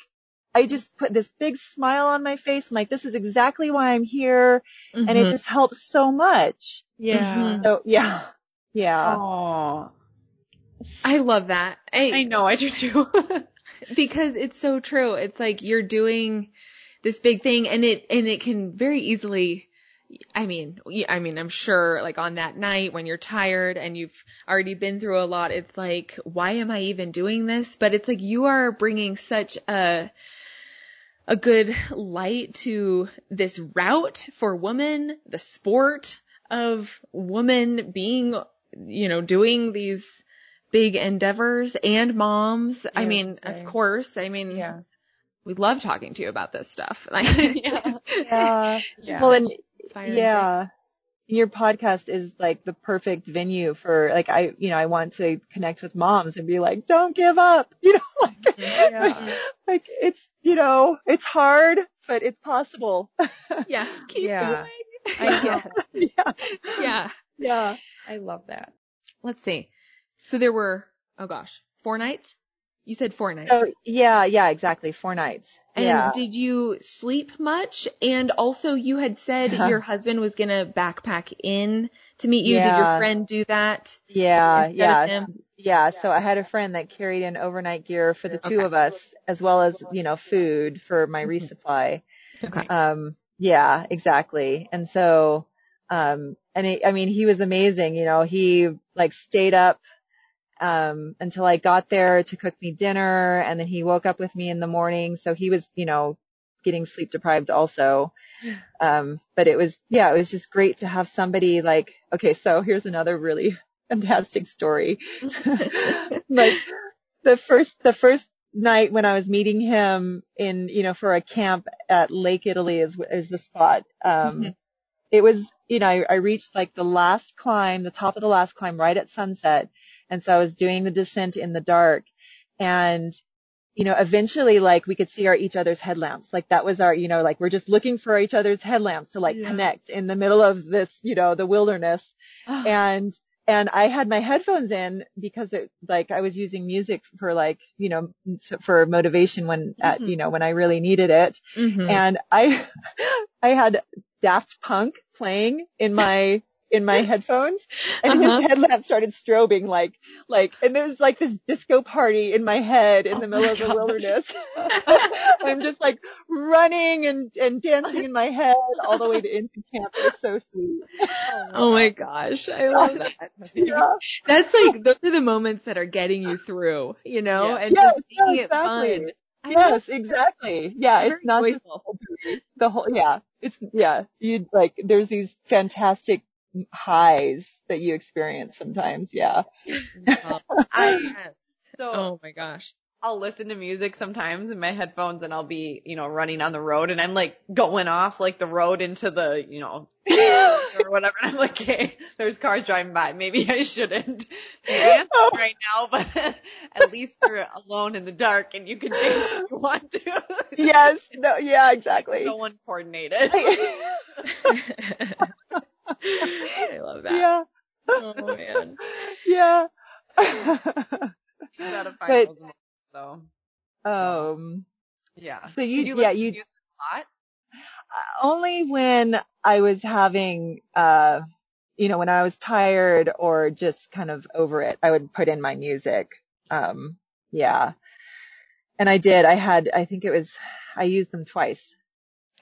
S4: I just put this big smile on my face. I'm like, this is exactly why I'm here. And it
S3: Mhm.
S4: just helps so much.
S2: Yeah.
S3: Mhm.
S4: So yeah. Yeah.
S2: Oh,
S3: I love that. I,
S2: I know. I do too.
S3: because it's so true. It's like you're doing this big thing and it, and it can very easily, I mean, I mean, I'm sure like on that night when you're tired and you've already been through a lot, it's like, why am I even doing this? But it's like you are bringing such a, a good light to this route for women, the sport of women being, you know, doing these big endeavors and moms. I
S2: Yeah,
S3: mean, of course. I mean,
S2: yeah.
S3: we love talking to you about this stuff.
S2: Yeah.
S4: Yeah.
S2: Yeah.
S4: Well, and
S3: inspiring
S4: yeah, your podcast is like the perfect venue for like I, you know, I want to connect with moms and be like, don't give up, you know, like, mm-hmm.
S2: Yeah.
S4: like it's, you know, it's hard, but it's possible.
S3: Yeah. Keep
S2: Yeah.
S3: going.
S2: I know.
S4: yeah,
S3: yeah.
S4: yeah.
S2: I love that.
S3: Let's see. So there were, oh gosh, four nights? You said four nights.
S4: So yeah, yeah, exactly. Four nights.
S3: And
S4: yeah.
S3: did you sleep much? And also you had said
S4: Yeah.
S3: your husband was gonna backpack in to meet you. Did your friend do that?
S4: yeah, yeah. Yeah, so I had a friend that carried in overnight gear for the two
S3: Okay.
S4: of us, as well as, you know, food for my resupply.
S3: Okay.
S4: Um, yeah, exactly. And so, um, and he, I mean, he was amazing. You know, he like stayed up, um, until I got there to cook me dinner and then he woke up with me in the morning. So he was, you know, getting sleep deprived also. Um, but it was, yeah, it was just great to have somebody like, okay, so here's another really fantastic story. like the first, the first night when I was meeting him in, you know, for a camp at Lake Italy is, is the spot. Um,
S3: Mhm.
S4: it was, you know, I, I reached like the last climb, the top of the last climb right at sunset. And so I was doing the descent in the dark and, you know, eventually like we could see our each other's headlamps. Like that was our, you know, like we're just looking for each other's headlamps to like
S3: Yeah.
S4: connect in the middle of this, you know, the wilderness. And, and I had my headphones in because it, like, I was using music for like, you know, for motivation when, at,
S2: Mhm.
S4: you know, when I really needed it.
S3: Mhm.
S4: And I, I had Daft Punk playing in my, in my headphones and
S3: Uh-huh.
S4: his headlamp started strobing like, like, and there was like this disco party in my head in
S2: Oh
S4: the middle of the
S2: gosh.
S4: wilderness. I'm just like running and, and dancing in my head all the way to infant camp. It was so sweet.
S3: Oh my gosh, I love that.
S4: Yeah.
S3: That's like those are the moments that are getting you through, you know,
S2: Yeah.
S3: and
S4: Yes,
S3: just making
S4: yes,
S3: it fun.
S4: exactly.
S3: I
S4: Yes, exactly. Yeah,
S3: Very
S4: it's not the whole, yeah, it's, yeah, you like, there's these fantastic highs that you experience sometimes. Yeah.
S2: I,
S3: Yes.
S2: so
S3: Oh my gosh.
S2: I'll listen to music sometimes in my headphones and I'll be, you know, running on the road and I'm like going off like the road into the, you know, or whatever. And I'm like, okay, there's cars driving by. Maybe I shouldn't dance right now, but at least you're alone in the dark and you can do what you want to.
S4: yes. No, yeah, exactly.
S2: so uncoordinated.
S3: I love that.
S4: yeah.
S3: Oh man.
S4: Yeah.
S2: You gotta find
S4: But-
S2: those moments though.
S4: um,
S2: Yeah.
S4: so you,
S2: Did you
S4: yeah, you,
S2: music a lot?
S4: only when I was having, uh, you know, when I was tired or just kind of over it, I would put in my music. Um, yeah. And I did. I had, I think it was, I used them twice.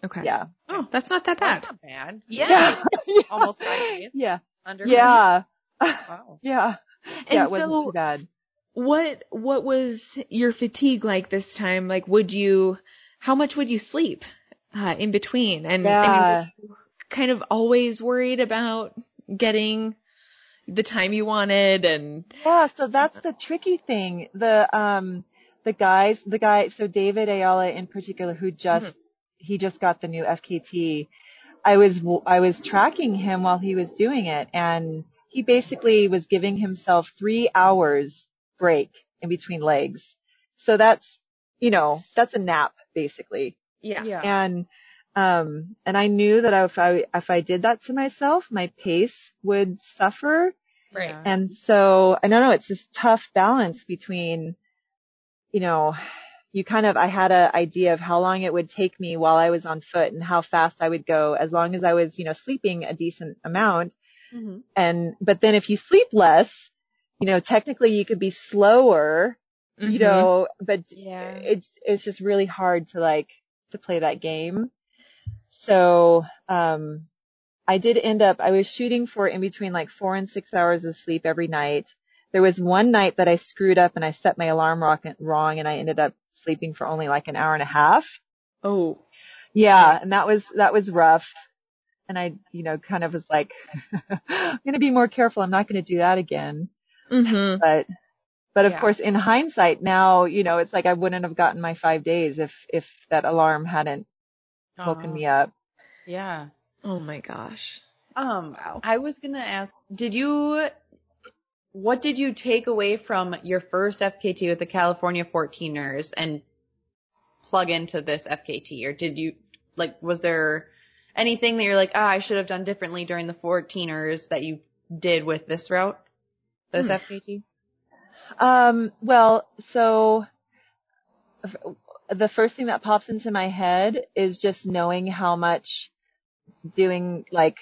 S3: Okay.
S4: Yeah.
S3: Oh, that's not that
S2: That's
S3: bad.
S2: not bad.
S3: Yeah.
S2: Almost five.
S4: Yeah.
S2: Under
S4: Yeah.
S2: Wow.
S4: Yeah.
S3: And
S4: yeah. It wasn't
S3: so
S4: too bad.
S3: what what was your fatigue like this time? Like would you how much would you sleep uh, in between? And I mean,
S4: Yeah.
S3: were you kind of always worried about getting the time you wanted and
S4: Yeah, so that's the tricky thing. The um the guys, the guy, so David Ayala in particular, who just he just got the new FKT. I was w- I was tracking him while he was doing it, and he basically was giving himself three hours break in between legs. So that's you know that's a nap basically,
S3: yeah.
S2: Yeah.
S4: and um and I knew that if I if I did that to myself, my pace would suffer.
S3: Right.
S4: And so I don't know, it's this tough balance between, you know, you kind of, I had an idea of how long it would take me while I was on foot and how fast I would go as long as I was, you know, sleeping a decent amount.
S2: Mhm.
S4: And, but then if you sleep less, you know, technically you could be slower,
S3: Mhm.
S4: you know, but
S2: Yeah.
S4: it's, it's just really hard to like, to play that game. So, um, I did end up, I was shooting for in between like four and six hours of sleep every night. There was one night that I screwed up and I set my alarm rocket wrong and I ended up sleeping for only like an hour and a half.
S3: Oh.
S4: Yeah. And that was, that was rough. And I, you know, kind of was like, I'm going to be more careful. I'm not going to do that again.
S3: Mhm.
S4: But, but of
S2: Yeah.
S4: course, in hindsight now, you know, it's like I wouldn't have gotten my five days if, if that alarm hadn't woken
S2: Aw.
S4: me up.
S2: Yeah.
S3: Oh my gosh.
S2: Um,
S3: Wow.
S2: I was gonna ask, did you, what did you take away from your first FKT with the California 14ers and plug into this FKT? Or did you, like, was there anything that you're like, ah, I should have done differently during the 14ers that you did with this route? This
S4: Hmm.
S2: FKT?
S4: Um, well, so the first thing that pops into my head is just knowing how much doing like,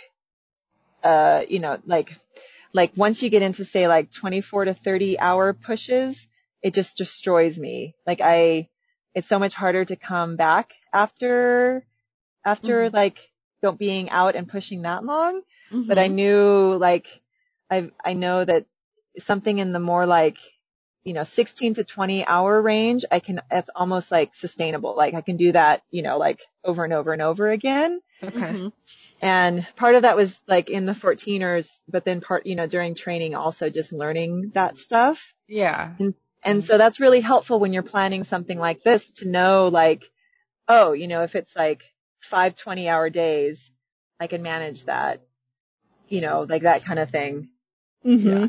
S4: uh, you know, like, like once you get into say like 24 to 30 hour pushes, it just destroys me. Like I, it's so much harder to come back after, after like go, being out and pushing that long but I knew like I I know that something in the more like you know 16 to 20 hour range I can that's almost like sustainable like I can do that you know like over and over and over again
S3: Okay.
S2: Mhm.
S4: And part of that was like in the 14ers but then part you know during training also just learning that stuff
S2: Yeah.
S4: and so that's really helpful when you're planning something like this to know like oh you know if it's like five 20 hour days I can manage that you know like that kind of thing
S3: Mm-hmm.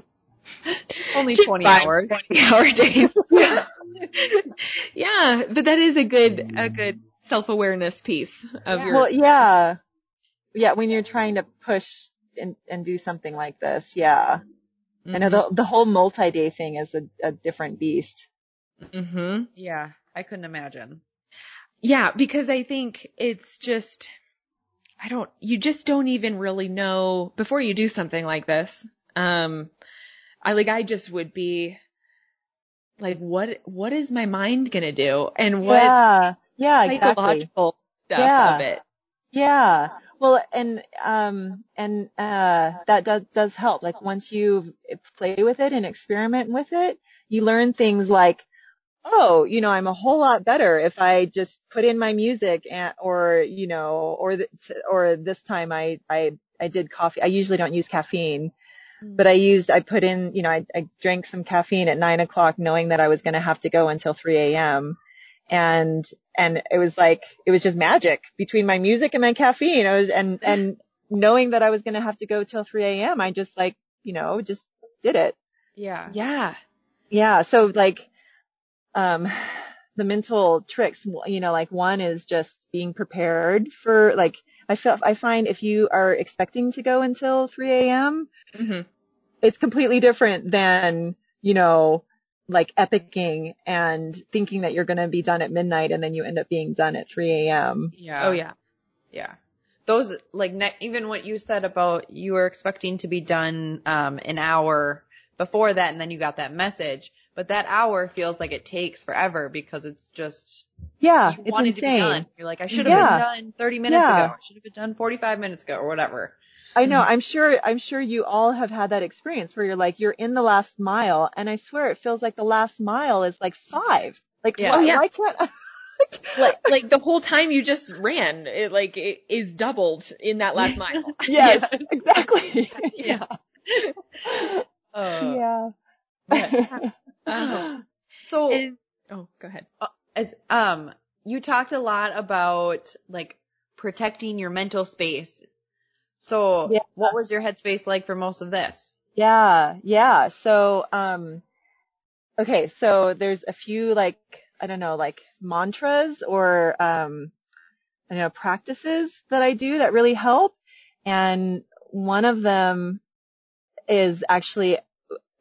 S2: Only
S3: Just
S2: 20 hours.
S3: 20 hour days. yeah, but that is a good a good self awareness piece of
S2: Yeah.
S3: your.
S4: Well, yeah. Yeah, when you're trying to push and, and do something like this, yeah. I know the the whole multi day thing is a, a different beast.
S3: Mm-hmm.
S2: Yeah, I couldn't imagine.
S3: Yeah, because I think it's just, I don't, you just don't even really know before you do something like this. Um, I like, I just would be like, what, what is my mind gonna do? And what
S4: yeah, yeah, exactly.
S3: psychological stuff
S4: Yeah.
S3: of it?
S4: Yeah. Well, and um and uh that does does help. Like once you play with it and experiment with it, you learn things like oh, you know, I'm a whole lot better if I just put in my music and or you know, or the, t- or this time I I I did coffee. I usually don't use caffeine, but I used I put in, you know, I I drank some caffeine at nine o'clock, knowing that I was going to have to go until 3 a.m. And and it was like it was just magic between my music and my caffeine. I was and and knowing that I was going to have to go till 3 a.m. I just like you know just did it.
S2: Yeah.
S3: Yeah.
S4: Yeah. So like, um, the mental tricks, you know, like one is just being prepared for like, I feel, I find if you are expecting to go until 3 a.m.,
S3: hmm
S4: it's completely different than, you know, like epicking and thinking that you're going to be done at midnight and then you end up being done at 3 a.m.
S2: Yeah.
S3: Oh yeah.
S2: Yeah. Those, like, ne- even what you said about you were expecting to be done, um, an hour before that and then you got that message, but that hour feels like it takes forever because it's just,
S4: Yeah.
S2: you
S4: it's
S2: wanted to be
S4: insane.
S2: done. You're like, I should have
S4: Yeah.
S2: been done 30 minutes
S4: Yeah.
S2: ago. I should have been done 45 minutes ago or whatever.
S4: I know. I'm sure, I'm sure you all have had that experience where you're like, you're in the last mile and I swear it feels like the last mile is like five. Like,
S2: Yeah.
S4: why,
S3: Oh, yeah.
S4: why can't I?
S3: Like, like the whole time you just ran, it like it is doubled in that last mile.
S4: Yes, exactly.
S2: Yeah. Uh,
S4: yeah.
S3: Um,
S2: So,
S3: and- oh, go ahead.
S2: as, um, you talked a lot about like protecting your mental space. So,
S4: Yeah.
S2: what was your headspace like for most of this?
S4: yeah, yeah. So, um, okay, so there's a few like, I don't know, like mantras or, um, I don't know, practices that I do that really help. And one of them is actually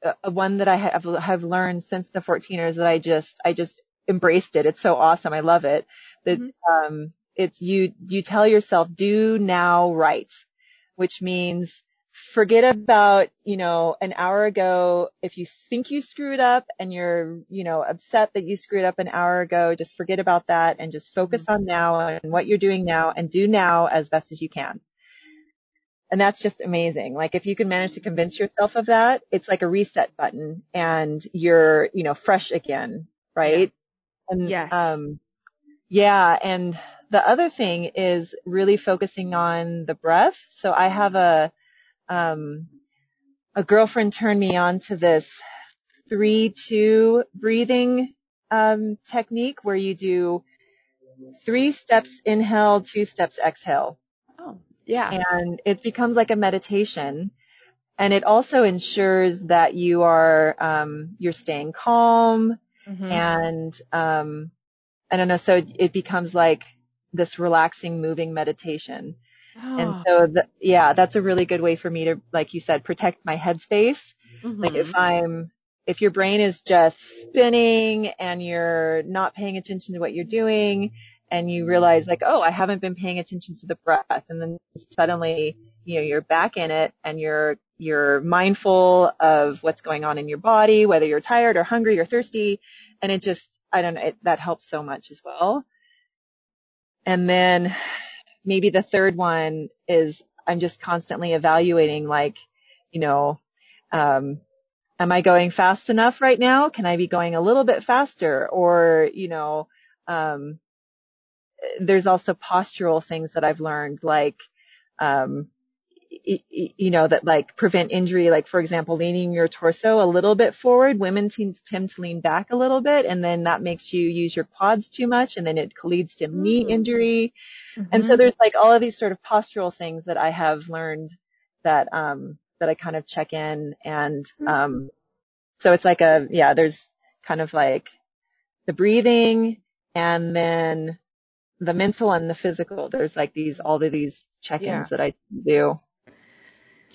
S4: a, a one that I have, have learned since the 14ers that I just, I just embraced it. It's so awesome. I love it. That,
S3: Mhm.
S4: um, it's you, you tell yourself, do now right, which means forget about, you know, an hour ago. If you think you screwed up and you're, you know, upset that you screwed up an hour ago, just forget about that and just focus on now and what you're doing now and do now as best as you can. And that's just amazing. Like if you can manage to convince yourself of that, it's like a reset button and you're, you know, fresh again, right? And,
S3: Yes.
S4: um, yeah. And the other thing is really focusing on the breath. So I have a, um, a girlfriend turned me on to this three, two breathing, um, technique where you do three steps inhale, two steps exhale
S2: Oh, yeah.
S4: and it becomes like a meditation and it also ensures that you are um you're staying calm
S3: Mhm.
S4: and um i don't know so it becomes like this relaxing moving meditation and
S3: Oh.
S4: so the, yeah that's a really good way for me to like you said protect my headspace like
S2: Mhm.
S4: if i'm if your brain is just spinning and you're not paying attention to what you're doing and you realize like oh i haven't been paying attention to the breath and then suddenly you know you're back in it and you're you're mindful of what's going on in your body whether you're tired or hungry or thirsty and it just i don't know it, that helps so much as well and then maybe the third one is i'm just constantly evaluating like you know um am I going fast enough right now? Can I be going a little bit faster? Or, you know, um, there's also postural things that I've learned, like, um, you know, that like prevent injury, like for example, leaning your torso a little bit forward. Women tend to lean back a little bit and then that makes you use your quads too much and then it leads to knee
S2: Mm.
S4: injury. And so there's like all of these sort of postural things that I have learned that, um, that I kind of check in and, um, so it's like a, yeah, there's kind of like the breathing and then the mental and the physical. There's like these, all of these check-ins
S2: Yeah.
S4: that I do.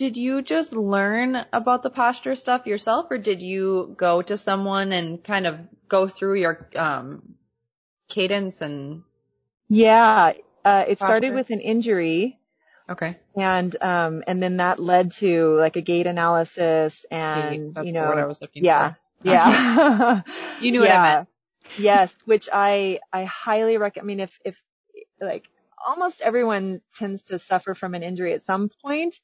S2: Did you just learn about the posture stuff yourself or did you go to someone and kind of go through your um cadence and
S4: Yeah. Uh, it started with an injury
S2: okay.
S4: and, um, and then that led to like a gait analysis and,
S2: That's
S4: you know,
S2: word I was looking
S4: yeah,
S2: for.
S4: yeah.
S2: You knew what I meant.
S4: yes, which I I highly recommend. I mean, if if like almost everyone tends to suffer from an injury at some point,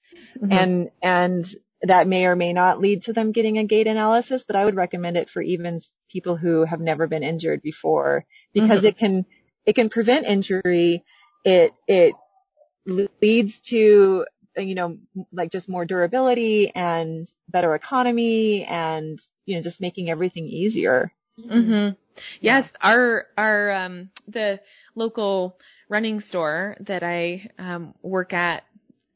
S2: Mm-hmm.
S4: and and that may or may not lead to them getting a gait analysis, but I would recommend it for even people who have never been injured before because
S2: Mm-hmm.
S4: it can it can prevent injury. It it leads to you know like just more durability and better economy and you know just making everything easier.
S3: hmm Yes, our our um the local running store that I um work at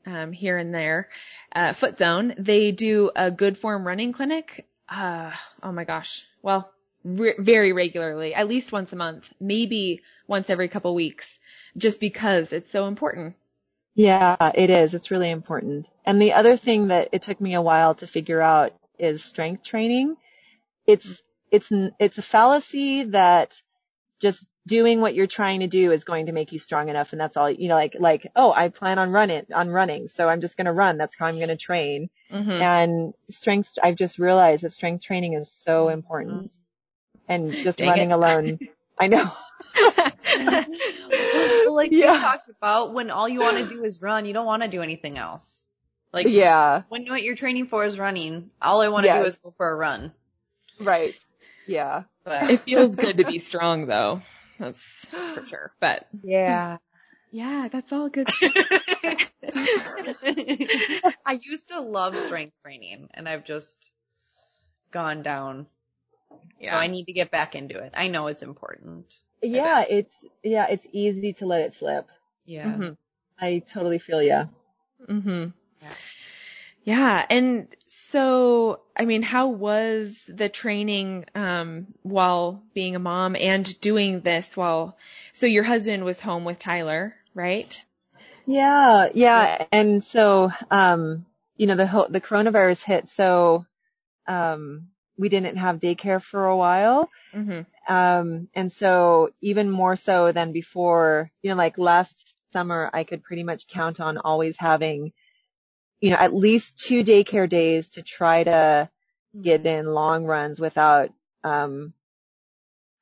S3: um here and there, uh Foot Zone, they do a good form running clinic. Uh oh my gosh. Well, re- very regularly, at least once a month, maybe once every couple weeks, just because it's so important.
S4: Yeah, it is. It's really important. And the other thing that it took me a while to figure out is strength training. It's, it's, it's a fallacy that just doing what you're trying to do is going to make you strong enough. And that's all, you know, like, like, oh, I plan on running, on running. So I'm just going to run. That's how I'm going to train.
S3: hmm
S4: And strength, I've just realized that strength training is so important. And just
S3: Dang
S4: running
S3: it.
S4: alone. I know.
S2: Like
S4: Yeah.
S2: you talked about when all you want to do is run, you don't want to do anything else. Like
S4: Yeah.
S2: when what you're training for is running, all I want to
S4: Yes.
S2: do is go for a run.
S4: Right. Yeah.
S2: But
S3: it feels good to be strong though. That's for sure. But
S2: yeah.
S3: yeah, that's all good.
S2: I used to love strength training and I've just gone down. Yeah. So I need to get back into it. I know it's important.
S4: Yeah. It's, yeah, it's easy to let it slip.
S2: Yeah.
S3: Mhm.
S4: I totally feel ya.
S3: hmm
S2: Yeah.
S3: Yeah. And so, I mean, how was the training, um, while being a mom and doing this while, so your husband was home with Tyler, right?
S4: Yeah, yeah. And so, um, you know, the whole, the coronavirus hit, so, um, we didn't have daycare for a while.
S3: hmm
S4: Um, and so even more so than before, you know, like last summer, I could pretty much count on always having, you know, at least two daycare days to try to get in long runs without, um,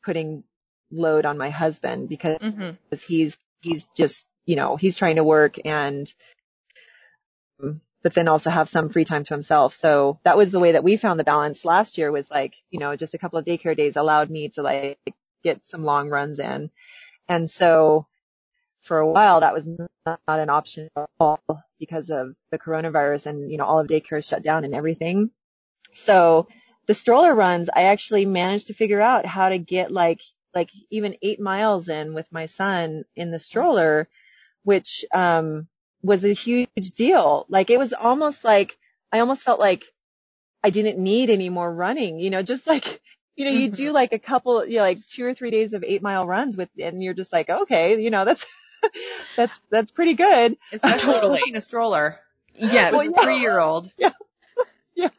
S4: putting load on my husband because
S3: hmm
S4: because he's he's just you know he's trying to work and but then also have some free time to himself. So that was the way that we found the balance last year was like you know just a couple of daycare days allowed me to like get some long runs in. And so for a while that was not an option at all because of the coronavirus and you know all of daycare is shut down and everything so the stroller runs i actually managed to figure out how to get like like even eight miles in with my son in the stroller, which, um, was a huge deal. Like it was almost like, I almost felt like I didn't need any more running, you know, just like, you know, you do like a couple, you know, like two or three days of eight mile runs with, and you're just like, okay, you know, that's, that's, that's pretty good.
S2: Especially
S3: Totally.
S2: pushing a stroller
S3: Yes.
S2: with a three year old.
S4: Yeah.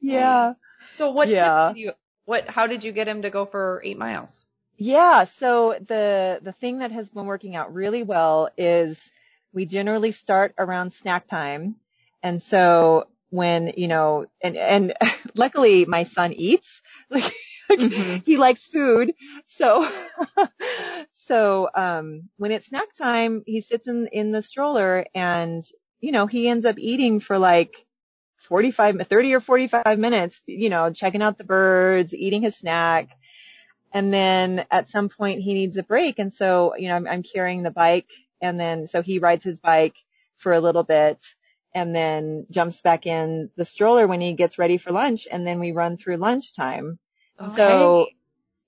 S4: Yeah.
S2: So what
S4: Yeah.
S2: tips did you what how did you get him to go for eight miles?
S4: Yeah. So the, the thing that has been working out really well is we generally start around snack time. And so when, you know, and, and luckily my son eats, like,
S3: Mhm.
S4: he likes food. So, so, um, when it's snack time, he sits in, in the stroller and, you know, he ends up eating for like 45, 30 or 45 minutes, you know, checking out the birds, eating his snack. And then at some point he needs a break. And so, you know, I'm, I'm carrying the bike and then so he rides his bike for a little bit and then jumps back in the stroller when he gets ready for lunch. And then we run through lunchtime. So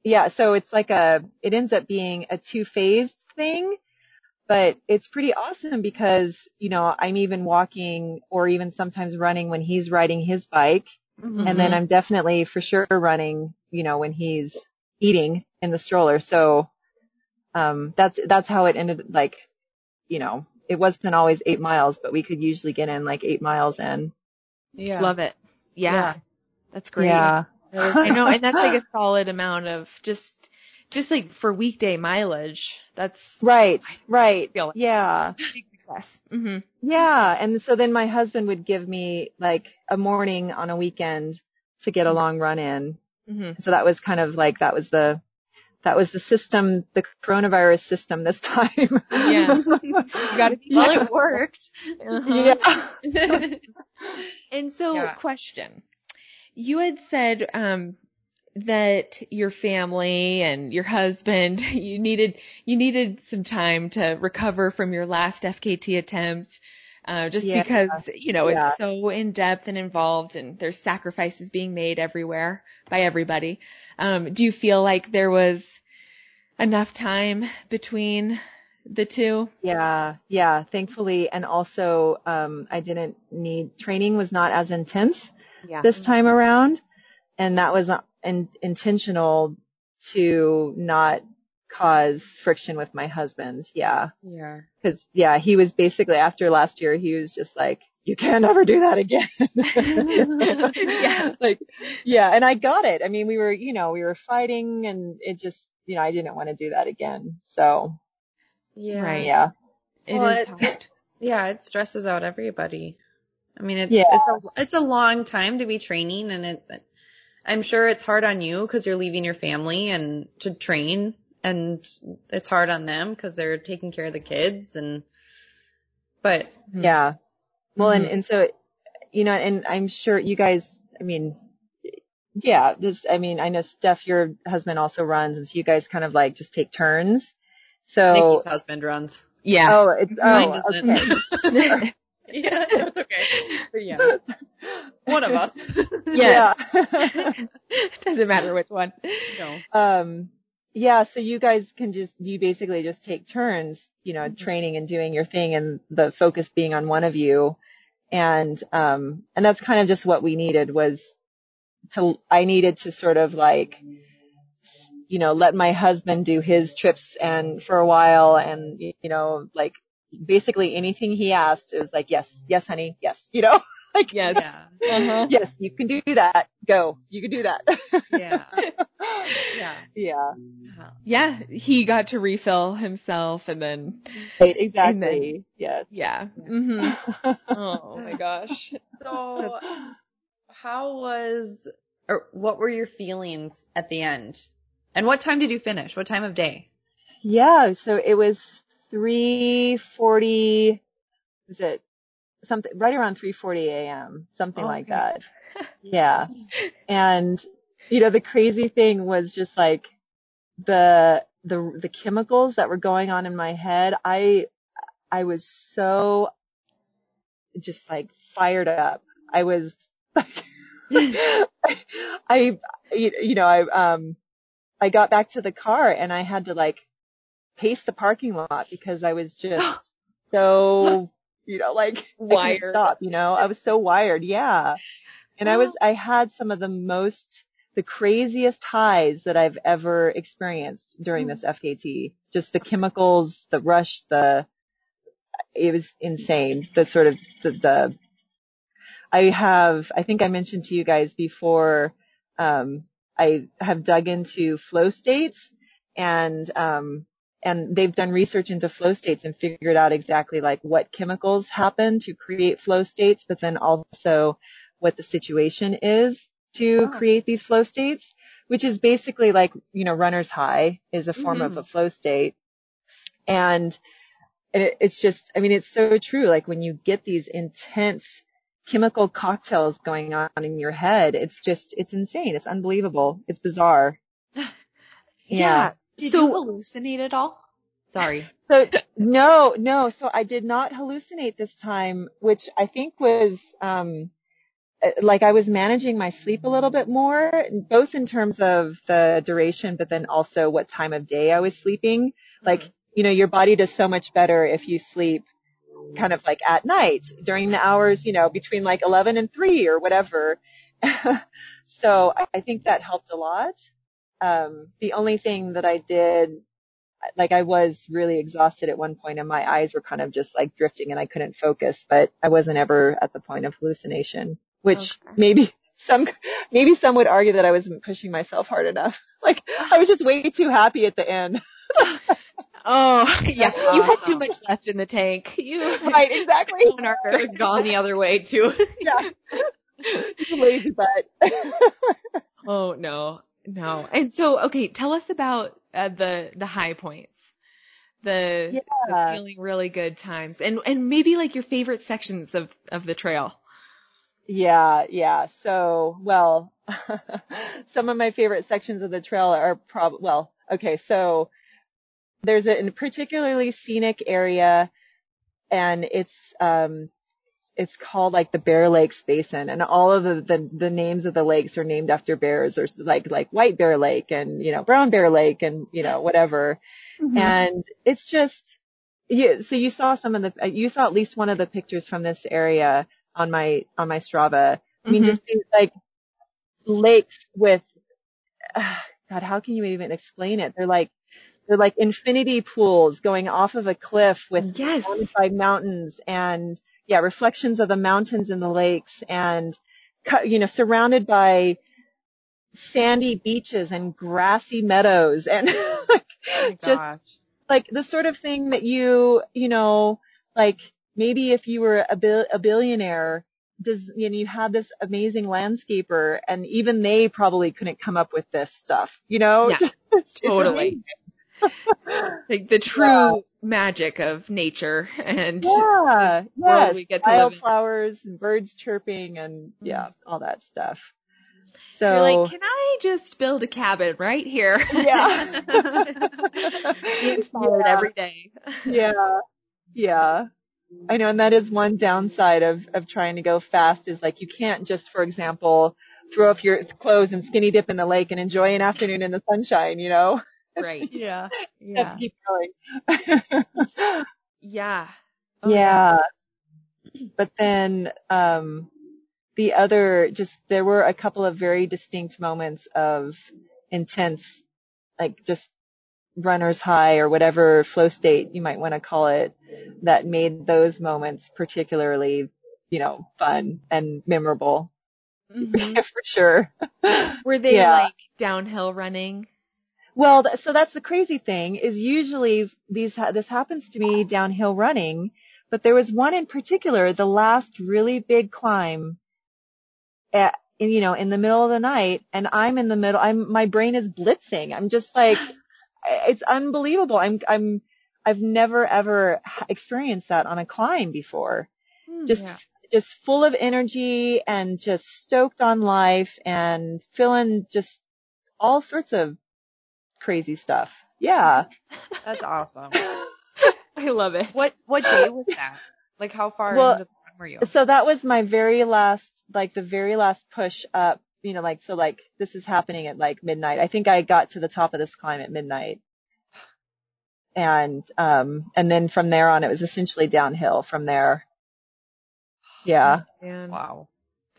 S4: yeah, so it's like a, it ends up being a two phased thing, but it's pretty awesome because, you know, I'm even walking or even sometimes running when he's riding his bike.
S2: Mm-hmm.
S4: And then I'm definitely for sure running, you know, when he's, eating in the stroller. So, um, that's, that's how it ended. Like, you know, it wasn't always eight miles, but we could usually get in like eight miles in.
S2: Yeah.
S3: Love it. Yeah.
S2: Yeah.
S3: That's great.
S4: Yeah.
S3: I know. And that's like a solid amount of just, just like for weekday mileage. That's
S4: Right. Right.
S3: like-
S4: Yeah.
S3: big success. hmm
S4: Yeah. And so then my husband would give me like a morning on a weekend to get a long run in.
S3: hmm
S4: So that was kind of like, that was the, that was the system, the coronavirus system this time.
S3: Yeah. You gotta be
S2: Well, it worked.
S3: Uh-huh.
S4: yeah.
S3: And so,
S2: Yeah.
S3: question. You had said um, that your family and your husband, you needed you needed some time to recover from your last FKT attempt, uh, just
S4: Yeah.
S3: because you know
S4: Yeah.
S3: it's so in depth and involved, and there's sacrifices being made everywhere by everybody. Um, do you feel like there was enough time between the two?
S4: Yeah, yeah, thankfully. And also, um, I didn't need, training was not as intense
S3: Yeah.
S4: this time around. And that was uh, in, intentional to not cause friction with my husband. Yeah.
S2: Yeah.
S4: Cause yeah, he was basically after last year, he was just like, you can't ever do that again.
S3: Yeah.
S4: Like, yeah. And I got it. I mean, we were, you know, we were fighting and it just, you know, I didn't want to do that again. So
S2: Yeah.
S3: Right.
S4: yeah.
S3: It
S2: Well,
S3: is
S2: it-
S3: hard.
S2: Yeah, it stresses out everybody. I mean, it's
S4: Yeah.
S2: it's a it's a long time to be training, and it. I'm sure it's hard on you because you're leaving your family and to train, and it's hard on them because they're taking care of the kids, and but
S4: Yeah. Well, and,
S2: Mhm.
S4: and so, you know, and I'm sure you guys, I mean, yeah, this, I mean, I know Steph, your husband also runs and so you guys kind of like just take turns. So,
S2: Nikki's husband runs.
S3: Yeah.
S4: oh, it's,
S2: Mine
S4: oh,
S2: doesn't.
S4: okay.
S2: yeah, that's okay. But yeah, one of us.
S4: yeah.
S3: Doesn't matter which one.
S2: no.
S4: um, yeah, so you guys can just, you basically just take turns, you know, training and doing your thing and the focus being on one of you. And, um, and that's kind of just what we needed was to, I needed to sort of like, you know, let my husband do his trips and for a while and, you know, like basically anything he asked, it was like, yes, yes, honey, yes, you know, like,
S3: Yes.
S2: Yeah.
S3: Uh-huh.
S4: yes, you can do that. Go. You can do that.
S2: Yeah. Yeah.
S4: yeah.
S3: Yeah. He got to refill himself and then,
S4: Right, exactly. Yes.
S3: yeah. hmm Oh my gosh.
S2: So, how was or what were your feelings at the end? And what time did you finish? What time of day?
S4: Yeah, so it was 3:40 is it something right around 3:40 a.m., something like
S3: Okay.
S4: that. Yeah. And you know, the crazy thing was just like the the the chemicals that were going on in my head. I I was so just like fired up. I was like I you know, I um I got back to the car and I had to like pace the parking lot because I was just so, you know, like I
S3: Wired.
S4: couldn't stop, you know, I was so wired. Yeah. And I was, I had some of the most, the craziest highs that I've ever experienced during this FKT. Just the chemicals, the rush, the, it was insane. The sort of, the, the, I have, I think I mentioned to you guys before, um, I have dug into flow states and, um, and they've done research into flow states and figured out exactly like what chemicals happen to create flow states, but then also what the situation is to
S3: Oh.
S4: create these flow states, which is basically like, you know, runner's high is a form of
S3: Mhm.
S4: a flow state. And, and it, it's just, I mean, it's so true. Like when you get these intense chemical cocktails going on in your head, it's just, it's insane. It's unbelievable. It's bizarre. Yeah.
S2: Did
S3: So-
S2: you hallucinate at all? Sorry.
S4: So no, no. So I did not hallucinate this time, which I think was um uh, like I was managing my sleep a little bit more, both in terms of the duration, but then also what time of day I was sleeping. Like, you know, your body does so much better if you sleep kind of like at night during the hours, you know, between like 11 and 3 or whatever. so I think that helped a lot. Um, the only thing that I did, like I was really exhausted at one point and my eyes were kind of just like drifting and I couldn't focus, but I wasn't ever at the point of hallucination, which
S3: Okay.
S4: maybe some, maybe some would argue that I wasn't pushing myself hard enough. Like I was just way too happy at the end.
S3: Oh, yeah.
S2: That's
S3: You had too much left in the tank. You
S4: Right, exactly.
S3: Go on, Arthur.
S2: Could have gone the other way too.
S4: Yeah. Lazy butt.
S3: Oh no, no. And so, okay, tell us about uh, the the high points, the, the feeling really good times, and and maybe like your favorite sections of of the trail.
S4: Yeah, yeah. So, well, some of my favorite sections of the trail are prob, well, okay, so there's a, a particularly scenic area and it's, um, it's called like the Bear Lakes Basin and all of the, the, the names of the lakes are named after bears or like, like White Bear Lake and, you know, Brown Bear Lake and, you know, whatever. And it's just, you, so you saw some of the, uh, you saw at least one of the pictures from this area on my, on my Strava. I mean,
S3: Mhm.
S4: just these like lakes with, God, how can you even explain it? They're like, they're like infinity pools going off of a cliff with
S3: Yes.
S4: mountains and yeah, reflections of the mountains and the lakes and, you know, surrounded by sandy beaches and grassy meadows and like,
S2: Oh
S4: just like the sort of thing that you, you know, like maybe if you were a, bil- a billionaire, does, you know, you had this amazing landscaper and even they probably couldn't come up with this stuff, you know?
S3: Yeah,
S4: It's- it's
S3: totally. Like the true magic of nature and
S4: Yeah, yes.
S3: we get to live in.
S4: Wildflowers and birds chirping and yeah, all that stuff. So
S3: Mm-hmm. you're like, can I just build a cabin right here?
S4: Yeah.
S3: Be inspired
S4: Yeah.
S3: every day.
S4: yeah, yeah. I know, and that is one downside of of trying to go fast is like you can't just, for example, throw off your clothes and skinny dip in the lake and enjoy an afternoon in the sunshine. You know,
S3: Right.
S2: Yeah. Yeah.
S4: keep going.
S3: Yeah. Oh,
S4: yeah. But then, um, the other, just, there were a couple of very distinct moments of intense, like just runner's high or whatever flow state you might want to call it that made those moments particularly, you know, fun and memorable
S3: Mhm.
S4: for sure.
S3: Were they
S4: Yeah.
S3: like downhill running?
S4: Well, th- so that's the crazy thing is usually these, ha- this happens to me downhill running, but there was one in particular, the last really big climb at, in, you know, in the middle of the night and I'm in the middle, I'm, my brain is blitzing. I'm just like, eh, it's unbelievable. I'm, I'm, I've never ever experienced that on a climb before. Hmm, just,
S3: Yeah.
S4: just full of energy and just stoked on life and feeling just all sorts of crazy stuff. Yeah.
S2: That's awesome.
S3: I love it.
S2: What what day was that? Like how far
S4: Well,
S2: into the run were you?
S4: So that was my very last, like the very last push up, you know, like, so like this is happening at like midnight. I think I got to the top of this climb at midnight. And, um, and then from there on, it was essentially downhill from there. Yeah.
S3: Man,
S2: Wow.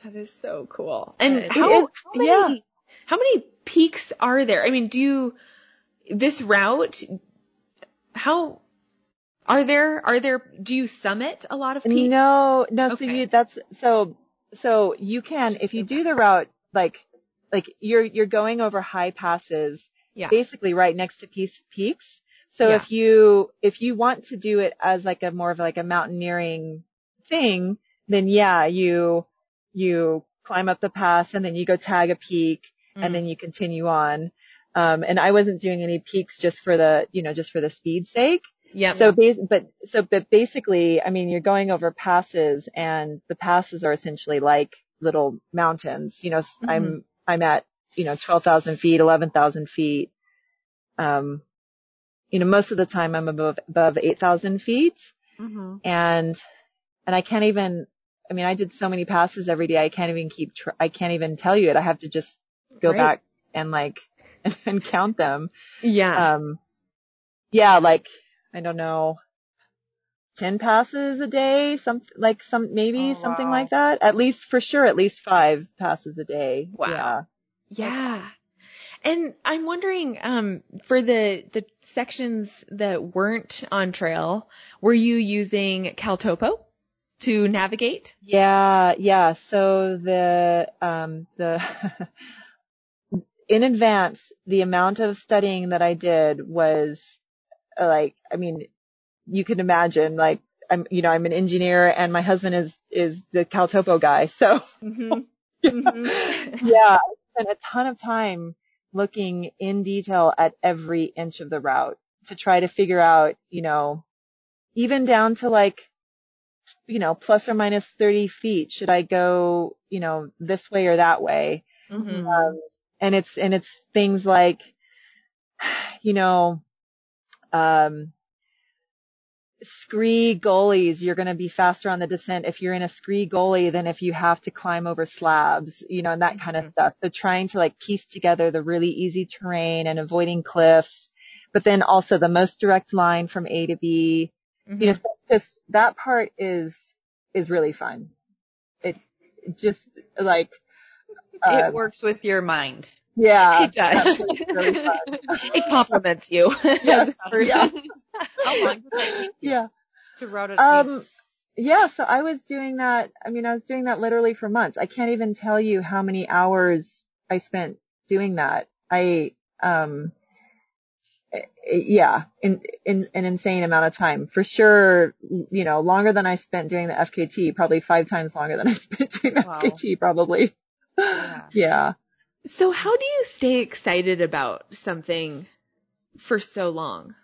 S3: that is so cool. And how,
S4: is,
S3: how many,
S4: yeah.
S3: how many peaks are there? I mean, do you, this route, how, are there, are there, do you summit a lot of peaks?
S4: No, no, so you, that's, so, so you can, if you do the route, like, like you're, you're going over high passes,
S3: Yeah.
S4: basically right next to peace, peaks. So
S3: Yeah.
S4: if you, if you want to do it as like a more of like a mountaineering thing, then yeah, you, you climb up the pass and then you go tag a peak
S3: Mm.
S4: and then you continue on. Um, and I wasn't doing any peaks just for the, you know, just for the speed sake.
S3: Yeah.
S4: So bas- but so but basically, I mean, you're going over passes, and the passes are essentially like little mountains. You know, I'm I'm at you know 12,000 feet, 11,000 feet. Um, you know, most of the time I'm above above 8,000 feet,
S3: mm-hmm.
S4: and and I can't even. I mean, I did so many passes every day. I can't even keep. Tr- I can't even tell you it. I have to just go
S3: Right.
S4: back and like and count them
S3: Yeah.
S4: um yeah like i don't know 10 passes a day some like some maybe
S2: Oh,
S4: something
S2: wow.
S4: like that at least for sure at least five passes a day
S3: Wow.
S4: yeah
S3: yeah. And I'm wondering, um, for the the sections that weren't on trail, were you using Caltopo to navigate?
S4: Yeah, yeah. So the um the in advance, the amount of studying that I did was uh, like, I mean, you can imagine like I'm, you know, I'm an engineer and my husband is, is the Caltopo guy. So
S3: Mm-hmm. mm-hmm.
S4: yeah, I spent a ton of time looking in detail at every inch of the route to try to figure out, you know, even down to like, you know, plus or minus 30 feet. Should I go, you know, this way or that way?
S3: Mm-hmm.
S4: Um, and it's, and it's things like, you know, um, scree gullies, you're going to be faster on the descent if you're in a scree gully than if you have to climb over slabs, you know, and that kind of
S3: Mhm.
S4: stuff. So trying to like piece together the really easy terrain and avoiding cliffs, but then also the most direct line from A to B, you know, just that part is, is really fun. It just like, uh,
S2: it works with your mind.
S4: yeah.
S3: it does.
S4: really
S3: it compliments you.
S4: Yeah, yeah.
S2: How long did that take you
S4: Yeah.
S2: to route it?
S4: Um, yeah, so I was doing that. I mean, I was doing that literally for months. I can't even tell you how many hours I spent doing that. I, um, eh, eh, yeah, in, in an insane amount of time for sure. You know, longer than I spent doing the FKT, probably five times longer than I spent doing the
S2: Wow.
S4: FKT, probably.
S2: Yeah.
S4: Yeah.
S3: So how do you stay excited about something for so long?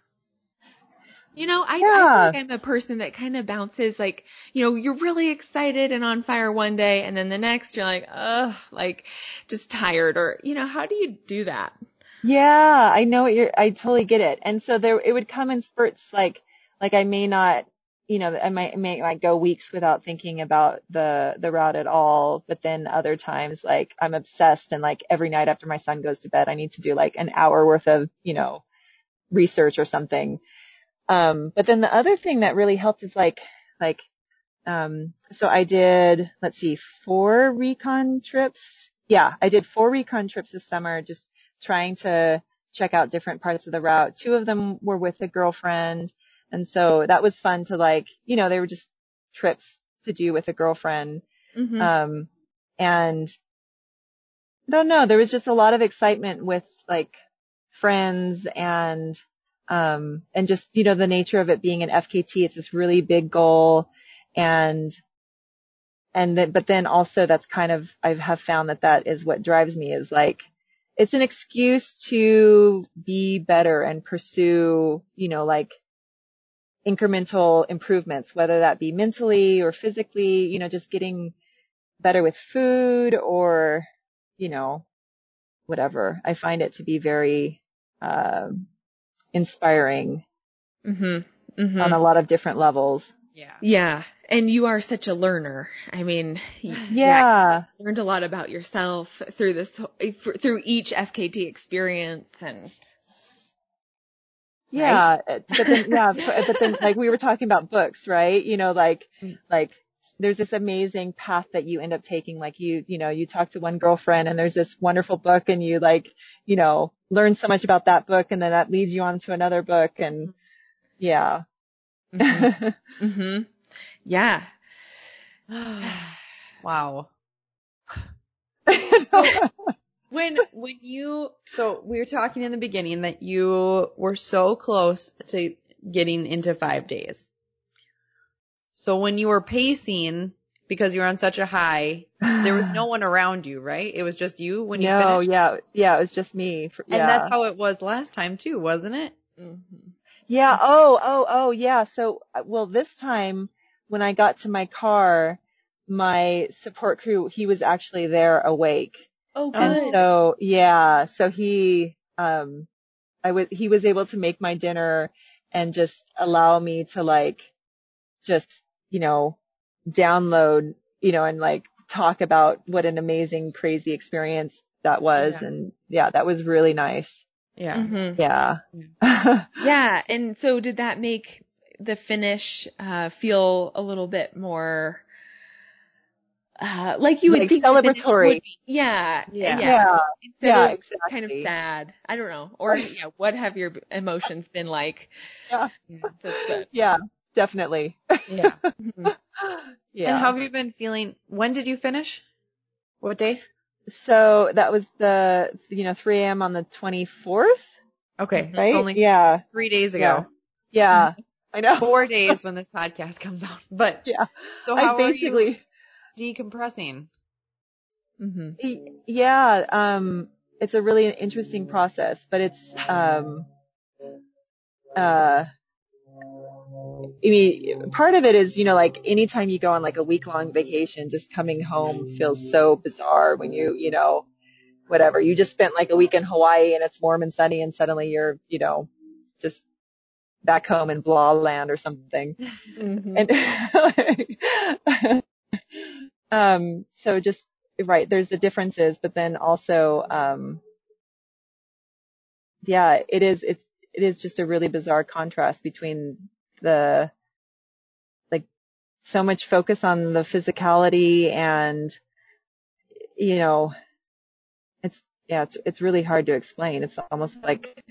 S3: You know, I, I
S4: Yeah.
S3: feel like I'm a person that kind of bounces like, you know, you're really excited and on fire one day and then the next you're like, ugh, like just tired or, you know, how do you do that?
S4: Yeah, I know what you're, I totally get it. And so there, it would come in spurts like, like I may not, you know, I might, may like go weeks without thinking about the, the route at all. But then other times, like I'm obsessed and like every night after my son goes to bed, I need to do like an hour worth of, you know, research or something. Um, but then the other thing that really helped is like, like, um, so I did, let's see, four recon trips. Yeah, I did four recon trips this summer, just trying to check out different parts of the route. Two of them were with a girlfriend. And so that was fun to like, you know, they were just trips to do with a girlfriend.
S3: Mm-hmm.
S4: Um, and I don't know, there was just a lot of excitement with like friends and, um, and just, you know, the nature of it being an FKT. It's this really big goal and, and then, but then also that's kind of, I have found that that is what drives me is like, it's an excuse to be better and pursue, you know, like incremental improvements, whether that be mentally or physically, you know, just getting better with food or, you know, whatever. I find it to be very, um, inspiring
S3: Mm-hmm. Mm-hmm.
S4: on a lot of different levels.
S2: Yeah.
S3: yeah. And you are such a learner. I mean, y-
S4: Yeah.
S3: learned a lot about yourself through this, through each FKT experience and
S4: Yeah, uh, but then yeah, but then like we were talking about books, right? You know, like
S3: Mm.
S4: like there's this amazing path that you end up taking. Like you, you know, you talk to one girlfriend and there's this wonderful book and you like, you know, learn so much about that book and then that leads you on to another book and yeah.
S3: Mm-hmm. hmm Yeah.
S2: wow. When when you so we were talking in the beginning that you were so close to getting into five days. So when you were pacing because you were on such a high, there was no one around you, right? It was just you when you
S4: no,
S2: finished.
S4: yeah, yeah, it was just me. For, yeah.
S2: And that's how it was last time too, wasn't it?
S3: Mm-hmm.
S4: Yeah. Oh, oh, oh, yeah. So, uh, well, this time when I got to my car, my support crew, he was actually there awake.
S3: Oh,
S4: And so, yeah, so he, um, I was, he was able to make my dinner and just allow me to like, just, you know, download, you know, and like talk about what an amazing, crazy experience that was.
S2: Yeah.
S4: And yeah, that was really nice.
S2: Yeah.
S3: Mhm.
S4: Yeah.
S3: Yeah. And so did that make the finish uh, feel a little bit more uh, like you would
S4: Like
S3: think that the dish
S4: celebratory.
S3: would be. Yeah,
S2: Yeah.
S3: yeah.
S4: Yeah.
S3: Instead
S4: Yeah, exactly.
S3: kind of sad. I don't know. Or yeah, what have your emotions been like?
S4: Yeah.
S3: that's good.
S4: Yeah, definitely.
S2: Yeah. Mm-hmm.
S4: Yeah.
S2: And how have you been feeling? When did you finish? What day?
S4: so that was the, you know, 3 a.m. on the 24th,
S2: Okay. Mm-hmm.
S4: right?
S2: Only
S4: yeah.
S2: three days ago.
S4: Yeah. Mm-hmm. I know.
S2: Four days when this podcast comes out. But
S4: Yeah.
S2: so how
S4: I basically,
S2: are you decompressing?
S3: hmm
S4: Yeah, um, it's a really interesting process, but it's, um, uh, I mean, part of it is, you know, like anytime you go on like a week long vacation, just coming home feels so bizarre when you, you know, whatever, you just spent like a week in Hawaii and it's warm and sunny and suddenly you're, you know, just back home in blah land or something.
S3: hmm
S4: And um so just right, there's the differences, but then also um yeah, it is it's it is just a really bizarre contrast between the like so much focus on the physicality and you know it's yeah, it's it's really hard to explain. It's almost like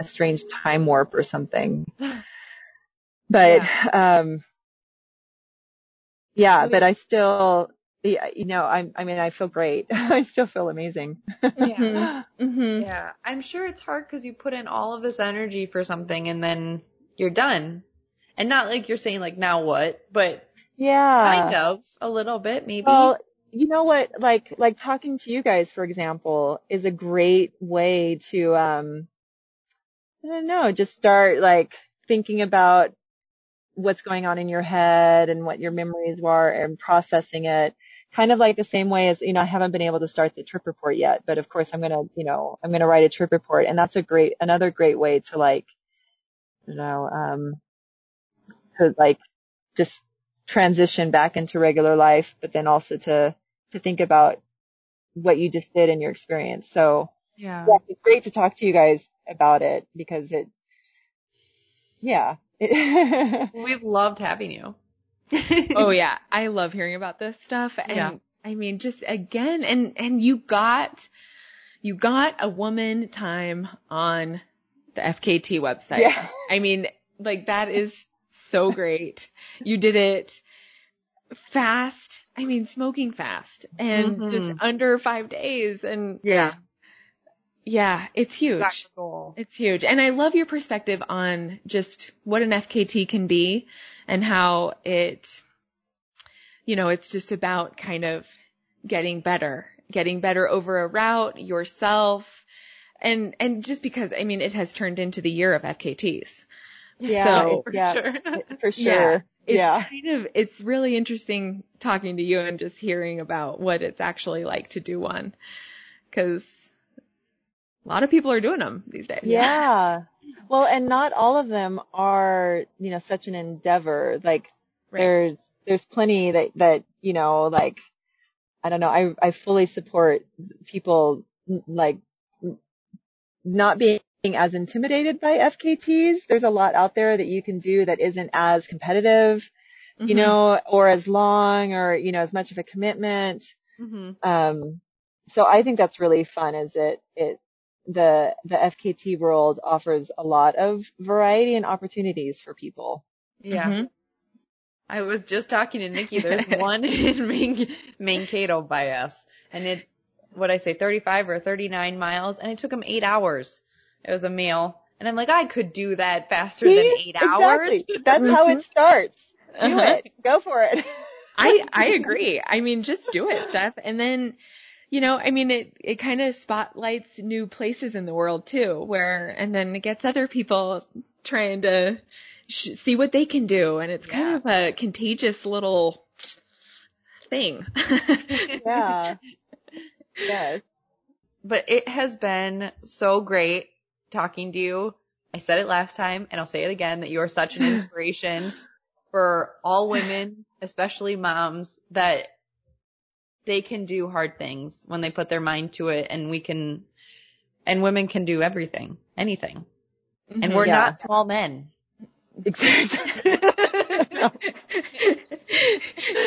S4: a strange time warp or something. But um yeah, but I still yeah, you know, I I mean I feel great. I still feel amazing.
S2: Yeah.
S3: hmm
S2: Yeah. I'm sure it's hard because you put in all of this energy for something and then you're done. And not like you're saying like now what, but
S4: Yeah.
S2: kind of a little bit maybe.
S4: Well, you know what, like, like talking to you guys, for example, is a great way to, um, I don't know, just start like thinking about what's going on in your head and what your memories were and processing it. Kind of like the same way as, you know, I haven't been able to start the trip report yet, but of course I'm going to, you know, I'm going to write a trip report and that's a great, another great way to like, you know, um, to like just transition back into regular life, but then also to, to think about what you just did in your experience. So
S2: yeah.
S4: yeah, it's great to talk to you guys about it because it, yeah. It,
S2: We've loved having you.
S3: Oh yeah, I love hearing about this stuff. And
S2: Yeah.
S3: I mean, just again, and and you got you got a woman time on the FKT website.
S4: Yeah.
S3: I mean, like that is so great. You did it fast. I mean, smoking fast and
S2: Mhm.
S3: just under five days. And
S2: Yeah.
S3: Yeah, it's huge. It's huge. And I love your perspective on just what an FKT can be and how it, you know, it's just about kind of getting better, getting better over a route yourself. And, and just because, I mean, it has turned into the year of FKTs.
S4: yeah,
S3: So- oh,
S2: For
S4: yeah,
S2: sure.
S4: for sure.
S3: It's
S4: Yeah.
S3: kind of, it's really interesting talking to you and just hearing about what it's actually like to do one. Cause a lot of people are doing them these days.
S4: Yeah. Well, and not all of them are, you know, such an endeavor. Like
S3: Right.
S4: there's, there's plenty that, that, you know, like, I don't know, I, I fully support people like not being as intimidated by FKTs. There's a lot out there that you can do that isn't as competitive, you
S3: Mhm.
S4: know, or as long or, you know, as much of a commitment.
S2: hmm
S4: Um, so I think that's really fun is it, it, the, the FKT world offers a lot of variety and opportunities for people.
S2: Yeah.
S3: Mhm.
S2: I was just talking to Nikki. There's one in Man- Mankato by us, and it's what I say, 35 or 39 miles, and it took him eight hours. It was a meal, and I'm like, I could do that faster than
S4: See?
S2: eight hours.
S4: Exactly. That's how it starts. Do
S3: Uh-huh.
S4: it. Go for it.
S3: I I agree. I mean, just do it, Steph. And then, you know, I mean, it it kind of spotlights new places in the world too, where and then it gets other people trying to sh- see what they can do, and it's kind of a contagious little thing.
S4: yeah. Yes.
S2: But it has been so great talking to you. I said it last time, and I'll say it again that you are such an inspiration for all women, especially moms, that they can do hard things when they put their mind to it, and we can, and women can do everything, anything. And mm-hmm. we're
S4: Yeah.
S2: not small men.
S4: Exactly.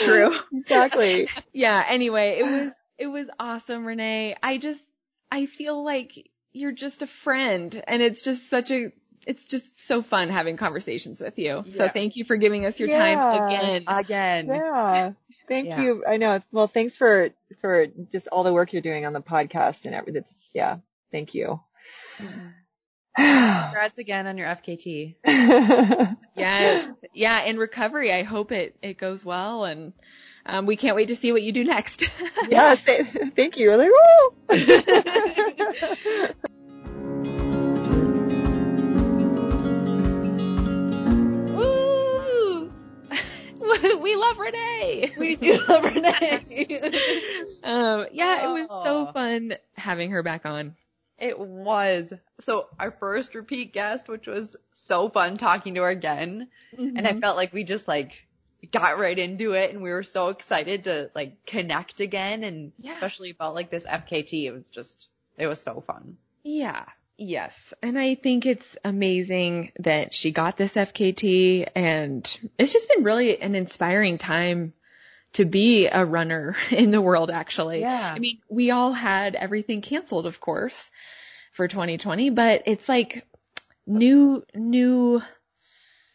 S3: True.
S4: exactly.
S3: yeah, anyway, it was it was awesome, Renee. I just I feel like you're just a friend and it's just such a it's just so fun having conversations with you. So thank you for giving us your
S4: Yeah.
S3: time again.
S2: Again.
S4: Yeah. Thank
S2: Yeah.
S4: you. I know. Well, thanks for, for just all the work you're doing on the podcast and everything. It's, yeah. Thank you.
S2: Congrats again on your FKT.
S3: yes. Yeah, in recovery, I hope it it goes well and um, we can't wait to see what you do next.
S4: yeah. thank you. Like,
S3: we love Renee.
S2: We do love Renee.
S3: Um, yeah, it was so fun having her back on.
S2: It was. So our first repeat guest, which was so fun talking to her again. And I felt like we just like got right into it and we were so excited to like connect again and
S3: Yeah.
S2: especially about like this FKT. It was just, it was so fun.
S3: Yeah. Yes. And I think it's amazing that she got this FKT and it's just been really an inspiring time to be a runner in the world actually.
S2: Yeah.
S3: I mean, we all had everything canceled, of course, for 2020, but it's like new, new,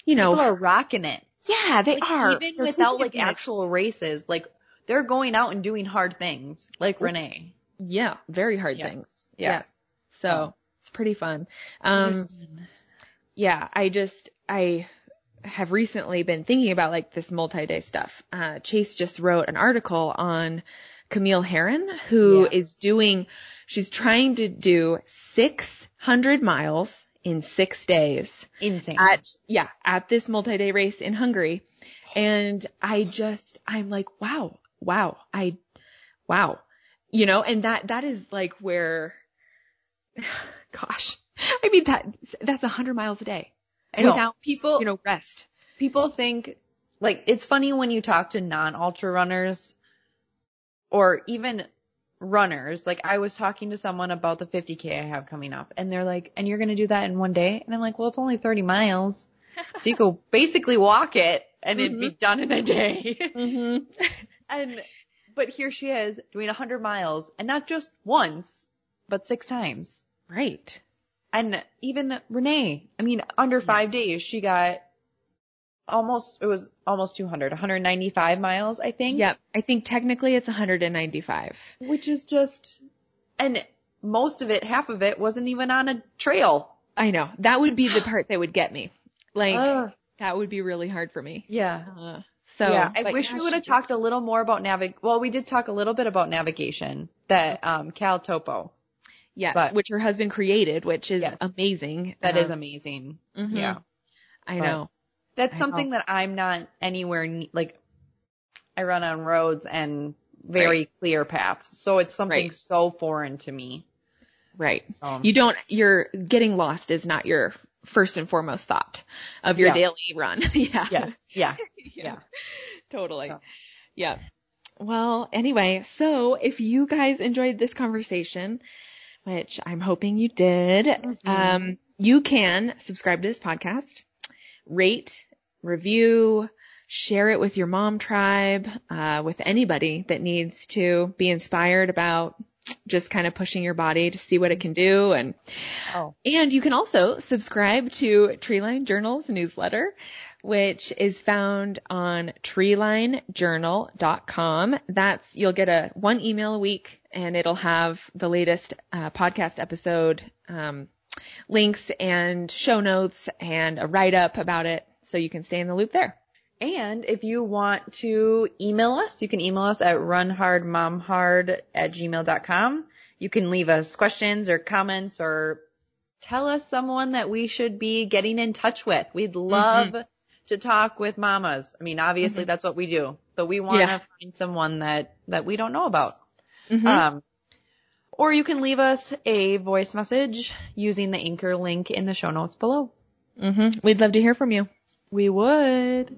S3: you know,
S2: People are rocking it.
S3: yeah, they
S2: Like,
S3: are.
S2: Even
S3: They're
S2: without like actual races, like they're going out and doing hard things, like Renee.
S3: Yeah, very hard
S2: Yeah.
S3: things.
S2: Yeah.
S3: Yes. So pretty fun. Um, yeah, I just, I have recently been thinking about like this multi-day stuff. Uh, Chase just wrote an article on Camille Herron, who is
S2: Yeah.
S3: doing, she's trying to do 600 miles in six days
S2: Insane.
S3: at, yeah, at this multi-day race in Hungary. And I just, I'm like, wow, wow, I, wow, you know, and that, that is like where, gosh, I mean, that, that's a hundred miles a day
S2: know.
S3: without
S2: people,
S3: you know, rest.
S2: people think like it's funny when you talk to non-ultra runners or even runners. Like I was talking to someone about the 50k I have coming up and they're like, and you're going to do that in one day? And I'm like, well, it's only 30 miles. So you could basically walk it and it'd be done in a day.
S3: Mm-hmm.
S2: and, but here she is doing 100 miles and not just once, but six times.
S3: Right.
S2: And even Renee, I mean, under five days, she got almost, it was almost 200, 195 miles, I think.
S3: Yep. I think technically it's 195.
S2: Which is just, and most of it, half of it wasn't even on a trail.
S3: I know. That would be the part that would get me. Like,
S2: Ugh.
S3: that would be really hard for me.
S2: yeah.
S3: Uh, so,
S2: yeah, I wish we would have talked a little more about navig. Well, we did talk a little bit about navigation that um Cal Topo.
S3: Yes,
S2: but-
S3: which her husband created, which is
S2: Yes.
S3: amazing.
S2: That is
S3: Um,
S2: amazing.
S3: mhm.
S2: Yeah,
S3: I
S2: but-
S3: know.
S2: that's
S3: I
S2: something that I'm not anywhere ne- like. I run on roads and very clear paths, so it's something
S3: Right.
S2: so foreign to me.
S3: Right.
S2: So
S3: You don't, you're getting lost is not your first and foremost thought of your
S2: Yeah.
S3: daily run. yeah.
S2: yes, yeah,
S3: yeah. Totally.
S2: So.
S3: Yeah. Well, anyway, so if you guys enjoyed this conversation, which I'm hoping you did,
S2: Mm-hmm.
S3: um, you can subscribe to this podcast, rate, review, share it with your mom tribe, uh, with anybody that needs to be inspired about just kind of pushing your body to see what it can do and
S2: Oh.
S3: and you can also subscribe to Treeline Journal's newsletter, which is found on treelinejournal.com. That's, you'll get a one email a week and it'll have the latest uh, podcast episode, um, links and show notes and a write up about it so you can stay in the loop there.
S2: And if you want to email us, you can email us at runhardmomhard at gmail.com. You can leave us questions or comments or tell us someone that we should be getting in touch with. We'd love to talk with mamas. I mean, obviously that's what we do, but we want to
S3: Yeah.
S2: find someone that, that we don't know about.
S3: Mhm.
S2: Um, or you can leave us a voice message using the anchor link in the show notes below.
S3: Mm-hmm. We'd love to hear from you.
S2: We would.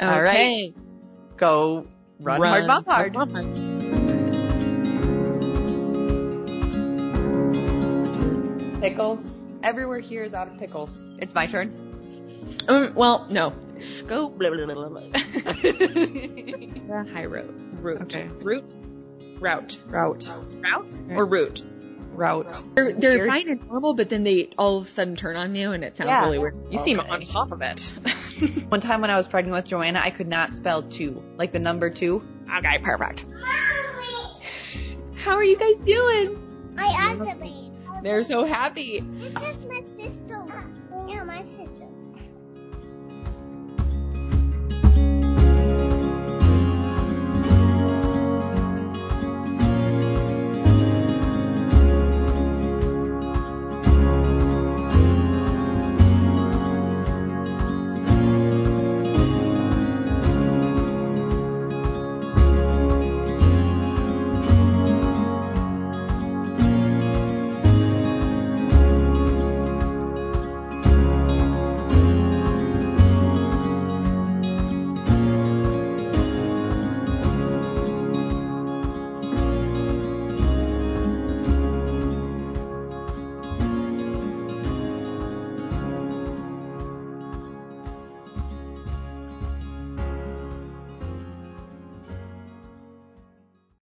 S2: All right. Go run, hard, mom hard.
S3: Mom hard.
S2: Pickles. Everywhere here is out of pickles. It's my turn.
S3: Um, well, no. Go blah, blah, blah, blah, blah. the high road. Route.
S2: Okay.
S3: Route. Route.
S2: Route.
S3: Route or route.
S2: Route.
S3: They're, they're
S2: You're-
S3: fine and normal, but then they all of a sudden turn on you, and it sounds
S4: Yeah.
S3: really weird. You seem
S2: Okay.
S3: on top of it.
S2: One time when I was pregnant with Joanna, I could not spell two, like the number two.
S3: okay, perfect. How are you guys doing?
S5: I activate.
S3: They're so happy.
S5: This is my sister. Yeah, my sister.